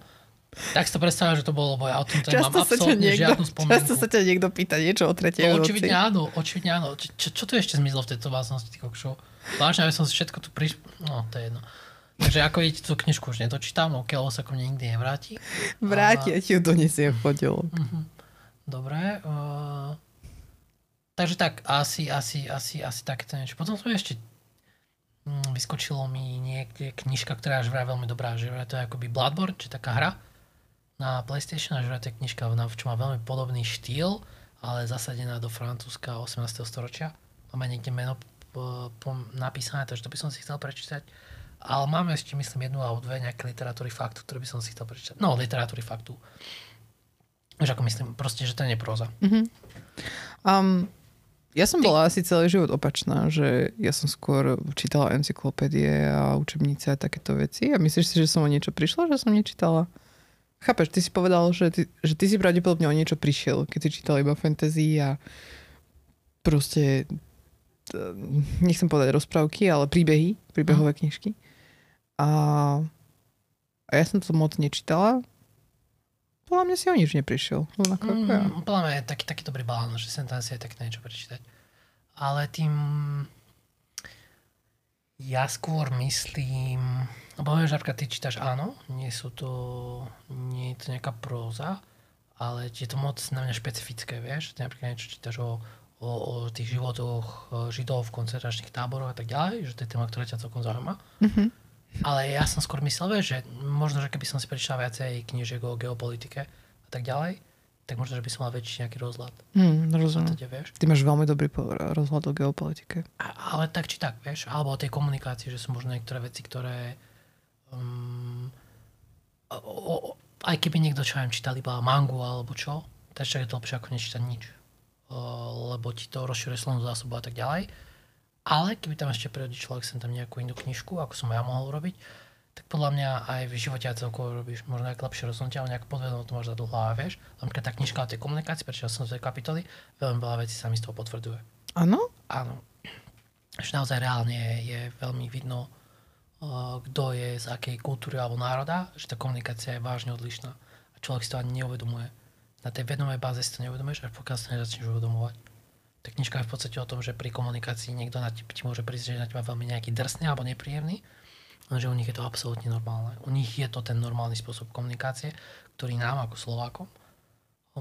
A: tak si to predstavím, že to bolo, lebo ja o tom teda mám
B: Často ťa
A: absolútne
B: niekto,
A: žiadnu spomienku.
B: často sa ťa niekto pýta niečo o tretej
A: No,
B: noci.
A: očividne áno, očividne áno. Čo, čo, čo tu ešte zmizlo v tejto vážnosti, ty kokšo? Vážne, aby som si všetko tu priš... No, to je jedno. Takže ako vidíte, tú knižku už nedočítam, no lebo sa ku mne nikdy nevráti.
B: Vráti, ja ti ju donesiem v pondelok.
A: Dobre. Uh, takže tak, asi, asi, asi, asi takéto niečo. Potom sme ešte mm, vyskočilo mi niekde knižka, ktorá je vraj veľmi dobrá, že vraj to je akoby Bloodborne, či taká hra na PlayStation, a že vraj to je knižka, čo má veľmi podobný štýl, ale zasadená do Francúzska 18. storočia. Máme niekde meno po, po, napísané, takže to by som si chcel prečítať. Ale máme ešte, myslím, jednu alebo dve nejaké literatúry faktu, ktoré by som si chcel prečítať. No, literatúry faktu. Vieš, ako myslím, proste, že to nie je próza.
B: Mm-hmm. Um, ja som bola asi celý život opačná, že ja som skôr čítala encyklopédie a učebnice a takéto veci. A myslíš si, že som o niečo prišla, že som nečítala? Chápeš, ty si povedal, že ty, že ty si pravdepodobne o niečo prišiel, keď si čítal iba fantasy a proste nechcem povedať rozprávky, ale príbehy, príbehové mm. knižky. A, a ja som to moc nečítala. Podľa mňa si o nič neprišiel.
A: Rovnako mm, ja. Podľa mňa je taký, taký dobrý balán, že sem tam si aj tak niečo prečítať. Ale tým... Ja skôr myslím... Lebo vieš, Žarka, ty čítaš áno, nie sú to... Nie je to nejaká próza, ale je to moc na mňa špecifické, vieš? Ty napríklad niečo čítaš o, o, o tých životoch e, Židov v koncentračných táboroch a tak ďalej, že to je téma, ktorá ťa celkom zaujíma. Mm-hmm. Ale ja som skôr myslel, že možno, že keby som si prečítal viacej knižiek o geopolitike a tak ďalej, tak možno, že by som mal väčší nejaký rozhľad.
B: Mm, rozumiem. Teda, vieš. Ty máš veľmi dobrý rozhľad o geopolitike.
A: A, ale tak či tak, vieš, alebo o tej komunikácii, že sú možno niektoré veci, ktoré um, o, o, aj keby niekto, čo viem, čítal iba mangu alebo čo, tak je to lepšie ako nečítať nič. Uh, lebo ti to rozširuje slovnú zásobu a tak ďalej. Ale keby tam ešte prihodí človek sem tam nejakú inú knižku, ako som ja mohol robiť, tak podľa mňa aj v živote aj celkovo robíš možno nejaké lepšie rozhodnutia, ale nejak podvedom to máš za dlho a vieš. Napríklad tá knižka o tej komunikácii, prečo som z tej kapitoly, veľmi veľa vecí sa mi z toho potvrdzuje.
B: Áno?
A: Áno. Že naozaj reálne je, je veľmi vidno, uh, kto je z akej kultúry alebo národa, že tá komunikácia je vážne odlišná. A človek si to ani neuvedomuje. Na tej vedomej báze si to neuvedomuješ, až pokiaľ sa nezačneš uvedomovať. Tá knižka je v podstate o tom, že pri komunikácii niekto na ti, ti môže prísť, že na teba veľmi nejaký drsný alebo nepríjemný, lenže u nich je to absolútne normálne. U nich je to ten normálny spôsob komunikácie, ktorý nám ako Slovákom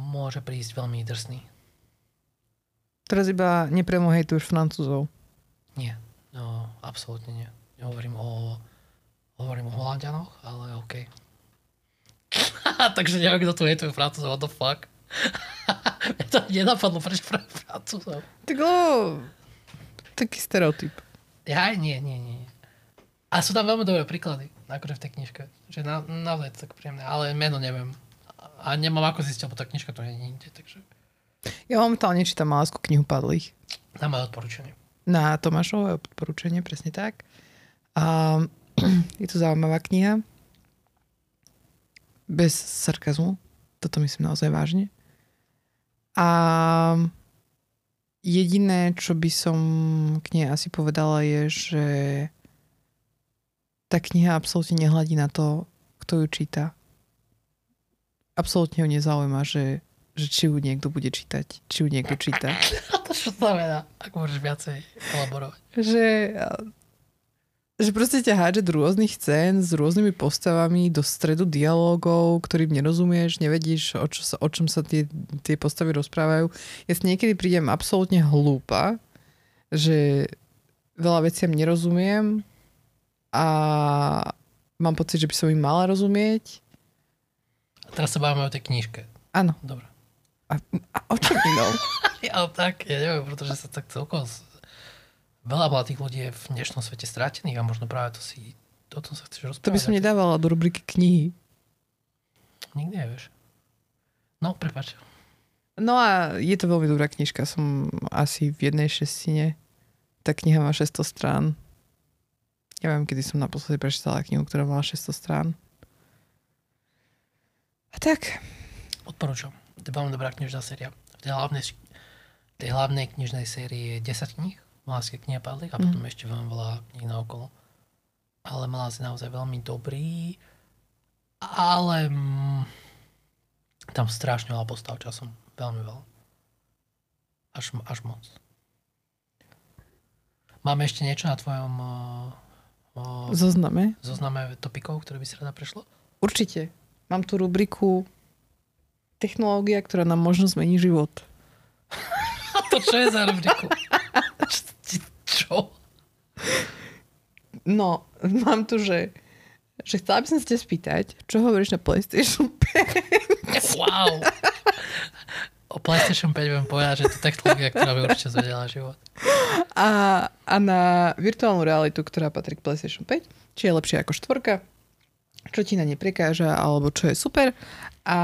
A: môže prísť veľmi drsný.
B: Teraz iba nepriamo hejtuješ Francúzov.
A: Nie, no, absolútne nie. Hovorím o, hovorím o Holandianoch, ale OK. [laughs] Takže neviem, kto tu hejtuje Francúzov, what the fuck. [laughs] Mňa to nenapadlo, prečo pre Francúzov.
B: Tak o, taký stereotyp.
A: Ja, nie, nie, nie. A sú tam veľmi dobré príklady, akože v tej knižke. Že na, naozaj tak príjemné, ale meno neviem. A nemám ako zistiť, lebo tá knižka to nie je nikde, takže...
B: Ja momentálne čítam Malásku knihu padlých.
A: Na moje odporúčanie.
B: Na Tomášové odporúčanie, presne tak. A [clears throat] je to zaujímavá kniha. Bez sarkazmu. Toto myslím naozaj vážne. A jediné, čo by som k nej asi povedala je, že tá kniha absolútne nehľadí na to, kto ju číta. Absolútne ho nezaujíma, že, že či ju niekto bude čítať, či ju niekto číta. [laughs]
A: A to čo znamená? Ako môžeš viacej elaborovať?
B: Že že proste ťa hádže do rôznych scén s rôznymi postavami do stredu dialogov, ktorým nerozumieš, nevedíš, o, čo sa, o čom sa tie, tie postavy rozprávajú. Ja si niekedy prídem absolútne hlúpa, že veľa veciam nerozumiem a mám pocit, že by som im mala rozumieť.
A: A teraz sa bavíme o tej knižke.
B: Áno.
A: Dobre.
B: A, a o čom inom? [laughs]
A: ja tak, ja neviem, pretože sa tak celkom veľa mladých ľudí je v dnešnom svete strátených a možno práve to si, o tom sa chceš rozprávať.
B: To by som nedávala do rubriky knihy.
A: Nikdy nevieš. No, prepač.
B: No a je to veľmi dobrá knižka. Som asi v jednej šestine. Tá kniha má 600 strán. Neviem, kedy som naposledy prečítala knihu, ktorá mala 600 strán. A tak.
A: Odporúčam. To je veľmi dobrá knižná séria. V tej hlavnej, tej hlavnej knižnej sérii je 10 kníh Malázske knihy padli a potom mm. ešte veľmi veľa kníh na okolo. Ale Malás je naozaj veľmi dobrý, ale mm, tam strašne veľa postav časom. Veľmi veľa. Až, až moc. Máme ešte niečo na tvojom uh,
B: zozname?
A: zozname topikov, ktoré by si rada prešlo?
B: Určite. Mám tu rubriku technológia, ktorá nám možno zmení život. [laughs]
A: To čo je za rubriku? Čo?
B: No, [laughs] mám tu, že, že chcela by som sa ťa spýtať, čo hovoríš na PlayStation 5? [laughs]
A: Wow. O PlayStation 5 budem povedať, že to technológia, ktorá by určite zvedela život.
B: A, a na virtuálnu realitu, ktorá patrí k PlayStation 5, či je lepšia ako štvorka, čo ti na ne prekáža, alebo čo je super a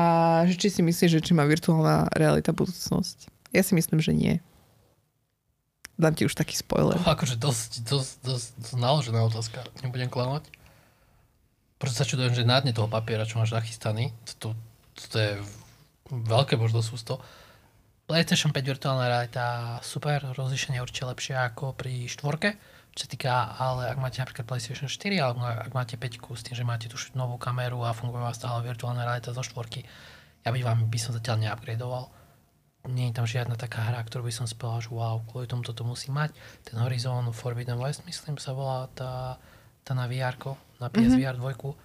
B: že či si myslíš, že či má virtuálna realita budúcnosť. Ja si myslím, že nie. Dám ti už taký spoiler.
A: Oh, akože dosť, dosť, dosť, dosť naložená otázka. Nebudem klamať. Proste sa čudujem, že na dne toho papiera, čo máš nachystaný, to, to, to je veľké možno sústo. PlayStation 5 virtuálna realita super, rozlišenie určite lepšie ako pri štvorke čo týka, ale ak máte napríklad PlayStation 4, alebo ak máte 5 s tým, že máte tú novú kameru a funguje vás stále virtuálna realita zo štvorky, ja by vám by som zatiaľ neupgradeoval. Nie je tam žiadna taká hra, ktorú by som spela, že wow, kvôli tomu toto musí mať. Ten Horizon Forbidden West, myslím, sa volá tá, tá na VR, na PSVR mm-hmm.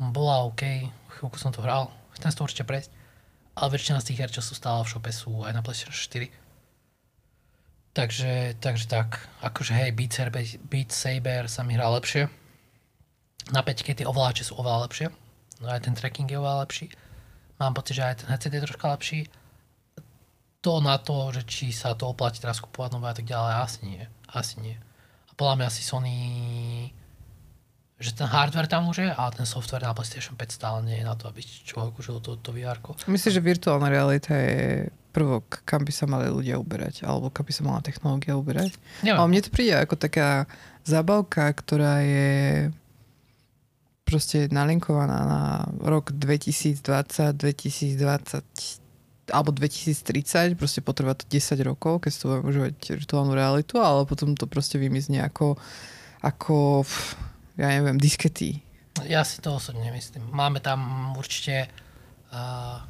A: 2. Bola OK, chvíľku som to hral, chcem to určite prejsť. Ale väčšina z tých her, čo sú stále v šope, sú aj na PlayStation 4 Takže, takže tak, akože hej, Beat Saber, Beat Saber sa mi hrá lepšie. Na 5 tie ovláče sú oveľa lepšie. No aj ten tracking je oveľa lepší. Mám pocit, že aj ten headset je troška lepší. To na to, že či sa to oplatí teraz kupovať nové a tak ďalej, asi nie. Asi nie. A podľa mňa asi Sony že ten hardware tam už je, ale ten software na PlayStation 5 stále nie je na to, aby človek užil to, to VR.
B: Myslím, že virtuálna realita je prvok, kam by sa mali ľudia uberať, alebo kam by sa mala technológia uberať. Neviem. Ale mne to príde ako taká zabavka, ktorá je proste nalinkovaná na rok 2020, 2020 alebo 2030, proste potrvá to 10 rokov, keď si to budeme užívať virtuálnu realitu, ale potom to proste vymizne ako, ako ja neviem, diskety.
A: Ja si to osobne myslím. Máme tam určite uh,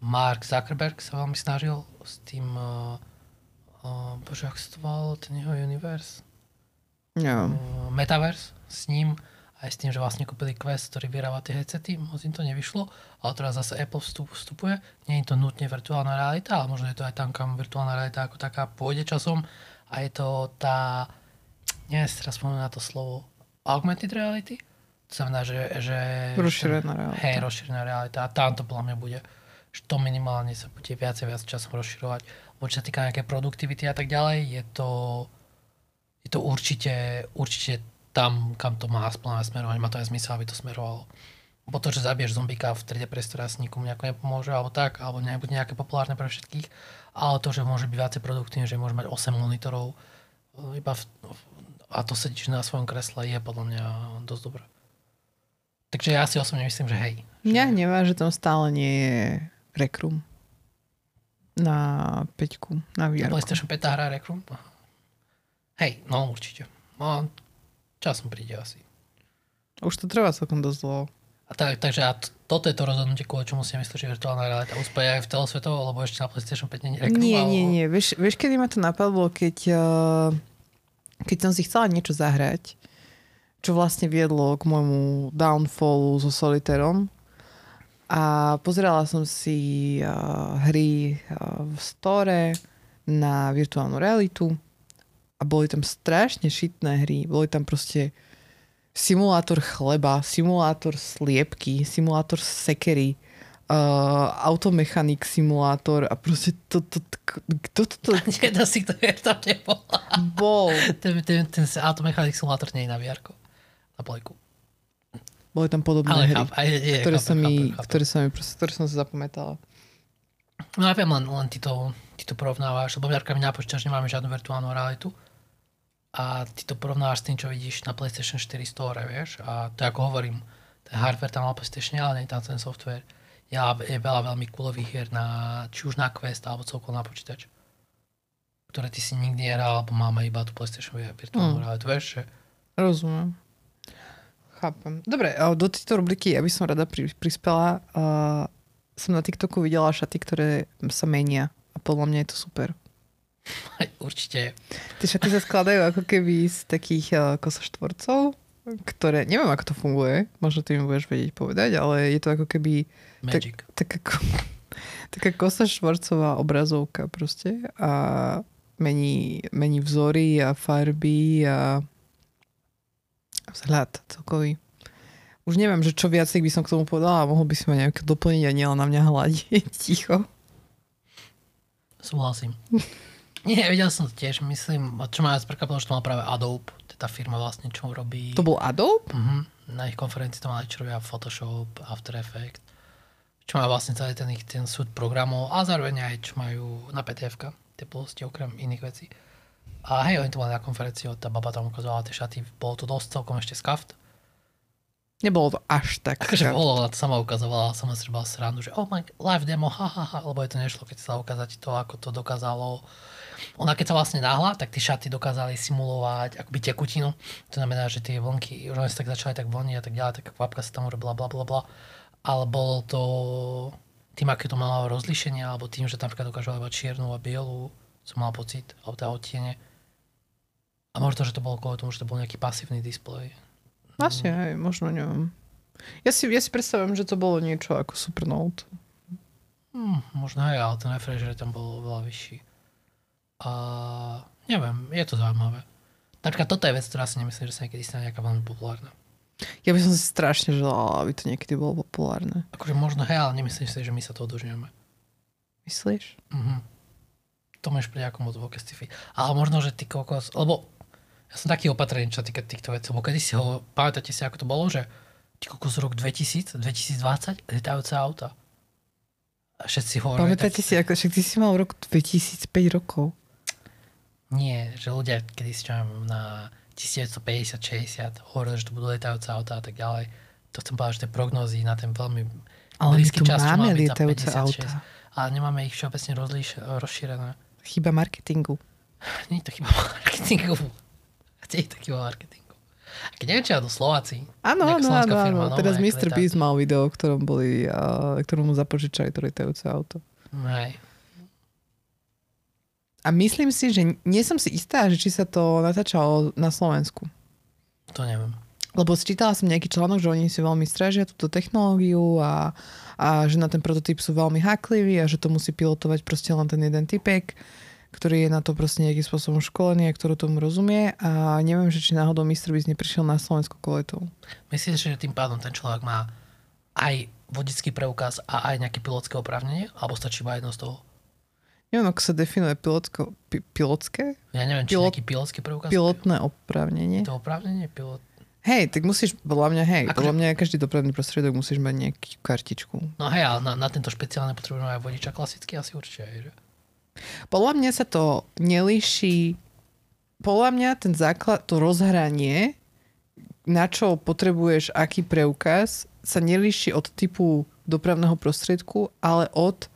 A: Mark Zuckerberg sa veľmi snažil s tým, uh, uh, bože, ak ten jeho universe?
B: No.
A: Uh, Metaverse s ním, aj s tým, že vlastne kúpili Quest, ktorý vyrába tie headsety, moc im to nevyšlo, ale teraz zase Apple vstup, vstupuje. Nie je to nutne virtuálna realita, ale možno je to aj tam, kam virtuálna realita ako taká pôjde časom. A je to tá, neviem si teraz na to slovo, augmented reality. To znamená, že... že
B: rozšírená realita.
A: Hej, rozšírená realita. A tam to podľa mňa bude že to minimálne sa bude viac a viac časom rozširovať. Bo čo sa týka nejaké produktivity a tak ďalej, je to, je to určite, určite tam, kam to má splná smerovať. Má to aj zmysel, aby to smerovalo. Bo to, že zabiješ zombika v 3D priestore asi nikomu nejako nepomôže, alebo tak, alebo nebude nejaké populárne pre všetkých, ale to, že môže byť viacej produktívne, že môže mať 8 monitorov, iba v, a to sedíš na svojom kresle, je podľa mňa dosť dobré. Takže ja si osobne myslím, že hej.
B: Že... Mňa hnevá, že tam stále nie je Rekrum. Na peťku, na VR.
A: PlayStation 5 hra Rekrum? Hej, no určite. No, časom príde asi.
B: Už to trvá celkom dosť dlho.
A: A tak, takže a t- toto je to rozhodnutie, kvôli čomu si myslíš, že virtuálna realita úspeje aj v celosvetovo, lebo ešte na PlayStation 5 nie je
B: Nie, nie, nie. Vieš, vieš, kedy ma to napadlo, keď, uh, keď som si chcela niečo zahrať, čo vlastne viedlo k môjmu downfallu so Soliterom, a pozerala som si uh, hry uh, v store na virtuálnu realitu a boli tam strašne šitné hry. Boli tam proste simulátor chleba, simulátor sliepky, simulátor sekery, uh, automechanik simulátor a proste to, to, kto to... to. [laughs]
A: Jedna si to je tam nebola.
B: Bol.
A: ten, ten, ten automechanik simulátor nie je na VR, na plejku.
B: Boli tam podobné Ale hry, cháp, aj, je, ktoré, chápem, sa mi, chápem, chápem. ktoré, sa mi, ktoré som si zapamätala.
A: No ja viem, len, len ty, to, ty to porovnávaš, lebo Jarka mi napočíta, že nemáme žiadnu virtuálnu realitu. A ty to porovnávaš s tým, čo vidíš na PlayStation 4 Store, vieš. A to ako hovorím, ten hardware tam na PlayStation, ale nie tam ten software. Ja, je veľa veľmi coolových hier na, či už na Quest, alebo celkovo na počítač. Ktoré ty si nikdy nehral, alebo máme iba tú PlayStation virtuálnu mm. realitu, vieš. Že...
B: Rozumiem. Chápem. Dobre, do tejto rubriky ja by som rada pri, prispela. Uh, som na TikToku videla šaty, ktoré sa menia a podľa mňa je to super. [laughs]
A: Určite.
B: Tie šaty sa skladajú ako keby z takých uh, kosoštvorcov, ktoré, neviem ako to funguje, možno ty mi budeš vedieť povedať, ale je to ako keby
A: Magic.
B: Tak, taká, [laughs] taká kosoštvorcová obrazovka proste a mení, mení vzory a farby a Vzhľad celkový. Už neviem, že čo viac by som k tomu povedala, mohol by si ma nejaké doplniť a nielen na mňa hľadiť [laughs] ticho.
A: Súhlasím. Nie, videl som to tiež, myslím, čo ma viac prekvapilo, že to mal práve Adobe, tá firma vlastne, čo robí...
B: To bol Adobe?
A: Uh-huh. Na ich konferencii to mali, čo robia Photoshop, After Effects, čo majú vlastne celý ten, ich, ten súd programov a zároveň aj čo majú na pdf tie plosti okrem iných vecí. A hej, oni to mali na konferencii, tá baba tam ukazovala tie šaty, bolo to dosť celkom ešte skaft.
B: Nebolo to až tak.
A: Akože bolo, ona to sama ukazovala, sama si robila srandu, že oh my, live demo, ha, ha, ha, lebo je to nešlo, keď sa ukázať to, ako to dokázalo. Ona keď sa vlastne náhla, tak tie šaty dokázali simulovať akoby tekutinu. To znamená, že tie vlnky, oni sa tak začali tak vlniť a tak ďalej, tak kvapka sa tam urobila, bla, bla, bla. Ale bolo to tým, aké to malo rozlíšenie, alebo tým, že tam dokážu iba čiernu a bielu, som mal pocit, alebo tá odtiene a možno, že to bolo kvôli tomu, že to bol nejaký pasívny displej.
B: Asi aj, možno, neviem. Ja si, ja si predstavujem, že to bolo niečo ako Supernote.
A: Hmm, možno aj, ale ten refresh tam bol veľa vyšší. A neviem, je to zaujímavé. Napríklad toto je vec, ktorá si nemyslím, že sa niekedy stane nejaká veľmi populárna.
B: Ja by som si strašne želala, aby to niekedy bolo populárne.
A: Akože možno, hej, ale nemyslím si, že my sa toho dožneme.
B: Myslíš?
A: Mhm. To máš pri nejakom moc Ale možno, že ty kokos, lebo ja som taký opatrený, čo týka týchto vecí, lebo kedy si ho, pamätáte si, ako to bolo, že ty kokos rok 2000, 2020, letajúce auta. A všetci hovorili...
B: Pamätáte tak... si, ako, však ty si mal rok 2005 rokov.
A: Nie, že ľudia, kedy si čo na 1950, 60, hovorili, že to budú letajúce auta a tak ďalej. To chcem povedať, že tie prognózy na ten veľmi
B: ale blízky čas, máme lietajúce auta.
A: Ale nemáme ich všeobecne rozlíš, rozšírené.
B: Chyba marketingu. [laughs]
A: Nie je to chyba marketingu ste ich taký vo marketingu. A keď neviem, či to Slováci.
B: Áno, áno, áno, áno. Teraz Mr. Beast mal video, ktorom boli, uh, ktorom mu zapožičali to lietajúce auto.
A: Hej.
B: A myslím si, že nie som si istá, že či sa to natáčalo na Slovensku.
A: To neviem.
B: Lebo sčítala som nejaký článok, že oni si veľmi strážia túto technológiu a, a že na ten prototyp sú veľmi hákliví a že to musí pilotovať proste len ten jeden typek ktorý je na to proste nejakým spôsobom školený a ktorý tomu rozumie a neviem, že či náhodou Mr. Beast neprišiel na Slovensku kvôli tomu.
A: Myslíš, že tým pádom ten človek má aj vodický preukaz a aj nejaké pilotské oprávnenie? Alebo stačí iba jedno z toho?
B: Neviem, ako sa definuje pilotko, pi, pilotské?
A: Ja neviem, či Pilot, nejaký pilotský preukaz?
B: Pilotné oprávnenie.
A: To oprávnenie? Pilot...
B: Hej, tak musíš, podľa mňa, hej, ako podľa mňa každý dopravný prostriedok musíš mať nejakú kartičku.
A: No hej, ale na, na tento špeciálne potrebujeme aj vodiča klasický, asi určite aj, že?
B: Podľa mňa sa to nelíši. Podľa mňa ten základ, to rozhranie, na čo potrebuješ aký preukaz, sa nelíši od typu dopravného prostriedku, ale od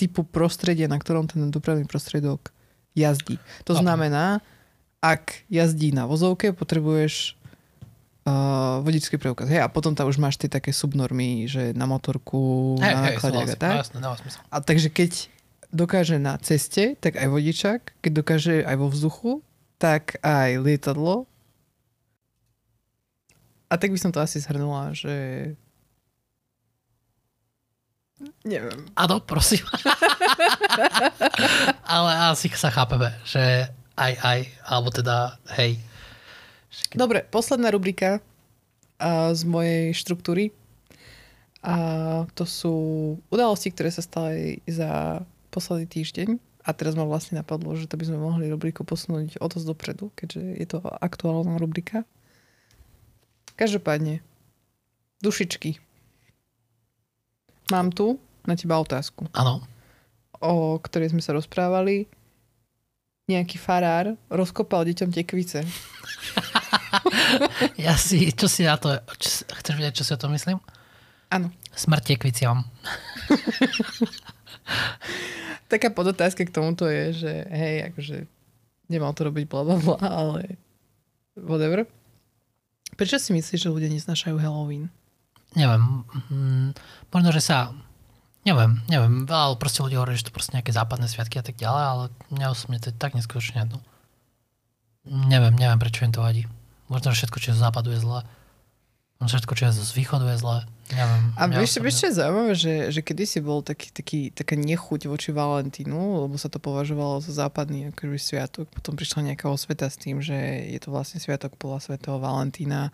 B: typu prostredia, na ktorom ten dopravný prostriedok jazdí. To okay. znamená, ak jazdí na vozovke, potrebuješ uh, vodičský preukaz. Hej, a potom tam už máš tie také subnormy, že na motorku, hey, na nákladiach a tak.
A: Jasne,
B: a takže keď dokáže na ceste, tak aj vodičák, keď dokáže aj vo vzduchu, tak aj lietadlo. A tak by som to asi zhrnula, že... Neviem.
A: Áno, prosím. [laughs] Ale asi sa chápeme, že aj, aj, alebo teda hej.
B: Dobre, posledná rubrika a, z mojej štruktúry. A to sú udalosti, ktoré sa stali za posledný týždeň a teraz ma vlastne napadlo, že to by sme mohli rubriku posunúť o dosť dopredu, keďže je to aktuálna rubrika. Každopádne, dušičky. Mám tu na teba otázku.
A: Áno.
B: O ktorej sme sa rozprávali. Nejaký farár rozkopal deťom tekvice. [laughs]
A: ja si, čo si na to, čo, chceš vedieť, čo si o to myslím?
B: Áno.
A: Smrť tekviciam. [laughs]
B: Taká podotázka k tomuto je, že hej, akože nemal to robiť bla bla bla, ale whatever. Prečo si myslíš, že ľudia nesnášajú Halloween?
A: Neviem. Mm, možno, že sa... Neviem, neviem. Ale proste ľudia hovorí, že to proste nejaké západné sviatky a tak ďalej, ale mňa osobne to je tak neskutočne jedno. Neviem, neviem, prečo im to vadí. Možno, že všetko, čo je z západu je zlé. Všetko, čo je z východu je zlé. Neviem.
B: A vieš, vieš, čo je zaujímavé, že, že kedysi bol taký, taký, taká nechuť voči Valentínu, lebo sa to považovalo za západný akože sviatok. Potom prišla nejaká osveta s tým, že je to vlastne sviatok podľa svätého Valentína.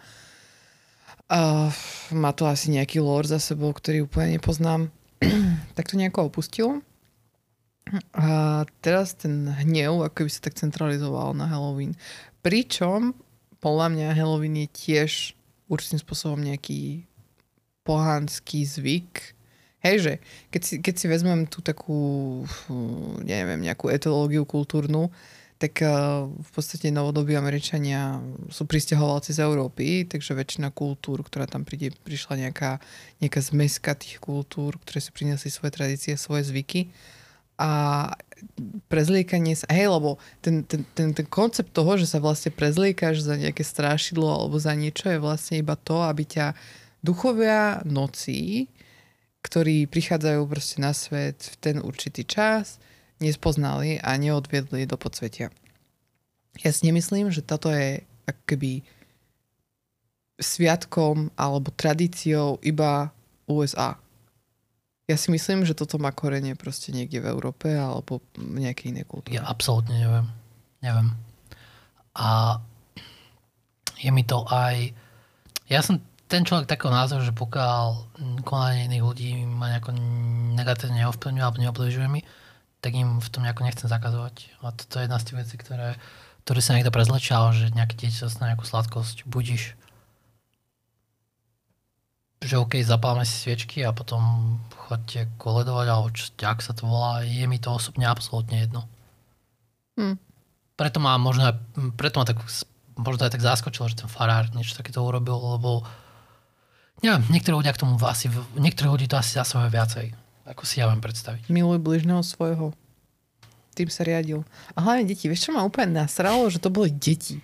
B: Uh, má to asi nejaký lore za sebou, ktorý úplne nepoznám. [clears throat] tak to nejako opustilo. A teraz ten hnev ako by sa tak centralizoval na Halloween. Pričom podľa mňa Halloween je tiež určitým spôsobom nejaký pohanský zvyk. Hej, že keď si, keď si vezmem tú takú, neviem, nejakú etológiu kultúrnu, tak eh, v podstate novodobí Američania sú pristahovalci z Európy, takže väčšina kultúr, ktorá tam príde, prišla nejaká, nejaká zmeska tých kultúr, ktoré si priniesli svoje tradície, svoje zvyky. A prezliekanie sa, hej, lebo ten, ten, ten, ten koncept toho, že sa vlastne prezliekáš za nejaké strášidlo alebo za niečo je vlastne iba to, aby ťa duchovia nocí, ktorí prichádzajú proste na svet v ten určitý čas, nespoznali a neodviedli do podsvetia. Ja si nemyslím, že toto je ako keby sviatkom alebo tradíciou iba USA. Ja si myslím, že toto má korene proste niekde v Európe alebo v nejakej inej kultúre.
A: Ja absolútne neviem. Neviem. A je mi to aj... Ja som ten človek takého názoru, že pokiaľ konanie iných ľudí ma nejako negatívne neovplyvňuje alebo neobližuje mi, tak im v tom nejako nechcem zakazovať. A toto je jedna z tých vecí, ktoré, ktoré sa niekto prezlečal, že nejaké dieťa sa na nejakú sladkosť budíš. Že OK, zapálame si sviečky a potom chodte koledovať, alebo čo, ak sa to volá, je mi to osobne absolútne jedno.
B: Hm.
A: Preto ma možno aj, preto ma tak, možno aj tak zaskočilo, že ten farár niečo takéto urobil, lebo neviem, niektorí ľudia k tomu asi, niektorí ľudí to asi zasahujú viacej, ako si ja viem predstaviť.
B: Miluj bližného svojho. Tým sa riadil. A hlavne deti. Vieš, čo ma úplne nasralo? Že to boli deti.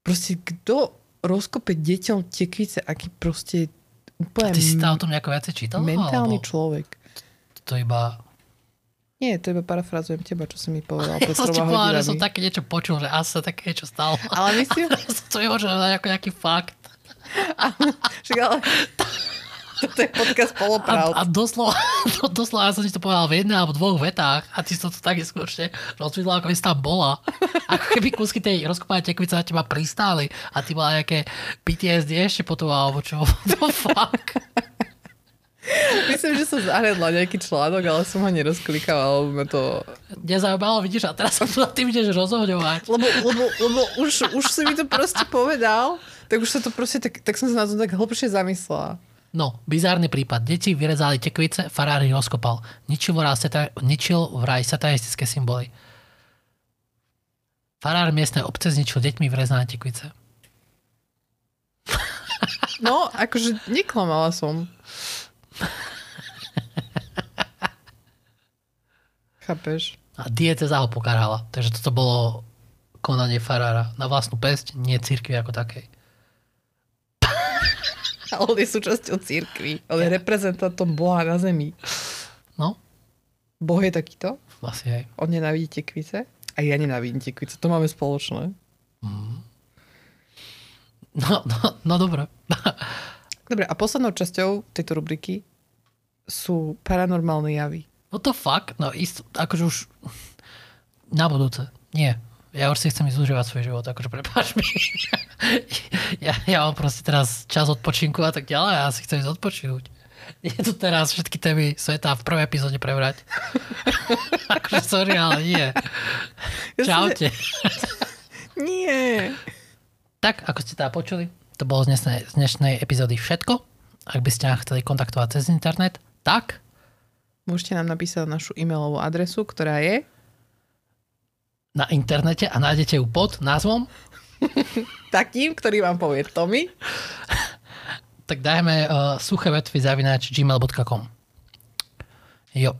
B: Proste kto rozkope deťom tekvice, aký proste
A: A
B: úplne
A: ty si tam o tom nejako viacej čítal?
B: mentálny
A: alebo
B: človek.
A: to iba...
B: Nie, to iba parafrazujem teba, čo si mi povedal. [laughs]
A: Ja som ti povedal, že som také niečo počul, že asi sa také niečo stalo.
B: Ale myslím, [laughs]
A: to je možno nejaký fakt. [laughs]
B: ale... Toto je podcast
A: A,
B: polopravd.
A: a doslova, [laughs] to, doslova, ja som ti to povedal v jednej alebo dvoch vetách a ty si to tu tak skutočne rozvidla, ako by si tam bola. Ako keby kúsky tej rozkopanej tekvice na teba pristáli a ty mala nejaké PTSD ešte potom, alebo čo. [laughs] To fuck.
B: Myslím, že som zahredla nejaký článok, ale som ho nerozklikala, lebo ma to...
A: Nezaujímalo, vidíš, a teraz sa tu na tým ideš rozhoďovať.
B: Lebo, lebo, lebo už, už si mi to proste povedal, tak už sa to proste, tak, tak som sa na to tak hlbšie zamyslela.
A: No, bizárny prípad. Deti vyrezali tekvice, farár ich rozkopal. Ničil vraj, sata, ničil vraj satanistické symboly. Farár miestnej obce zničil deťmi vyrezané tekvice.
B: No, akože neklamala som. Chápeš?
A: A dieceza ho pokarhala. Takže toto bolo konanie farára na vlastnú pesť, nie cirkvi ako takej.
B: A on je súčasťou církvy. On je reprezentantom Boha na zemi.
A: No,
B: Boh je takýto?
A: asi aj.
B: On nenávidí tekvice? A ja nenávidím tekvice. To máme spoločné.
A: No, no, no dobre. [laughs]
B: Dobre, a poslednou časťou tejto rubriky sú paranormálne javy.
A: What the fuck? No isto, akože už na budúce. Nie. Ja už si chcem ísť užívať svoj život, akože prepáč mi. [laughs] ja, ja mám proste teraz čas odpočinku a tak ďalej ja si chcem ísť odpočinúť. Nie tu teraz všetky témy sveta v prvej epizóde prebrať. [laughs] akože sorry, ale nie. Čaute. [laughs]
B: Nie.
A: Tak, ako ste teda počuli, to bolo z dnešnej, z dnešnej epizódy všetko. Ak by ste nás chceli kontaktovať cez internet, tak
B: Môžete nám napísať našu e-mailovú adresu, ktorá je
A: na internete a nájdete ju pod názvom, [laughs]
B: takým, ktorý vám povie Tommy.
A: tak dajme uh, suché vetvy zavináč gmail.com. Jo.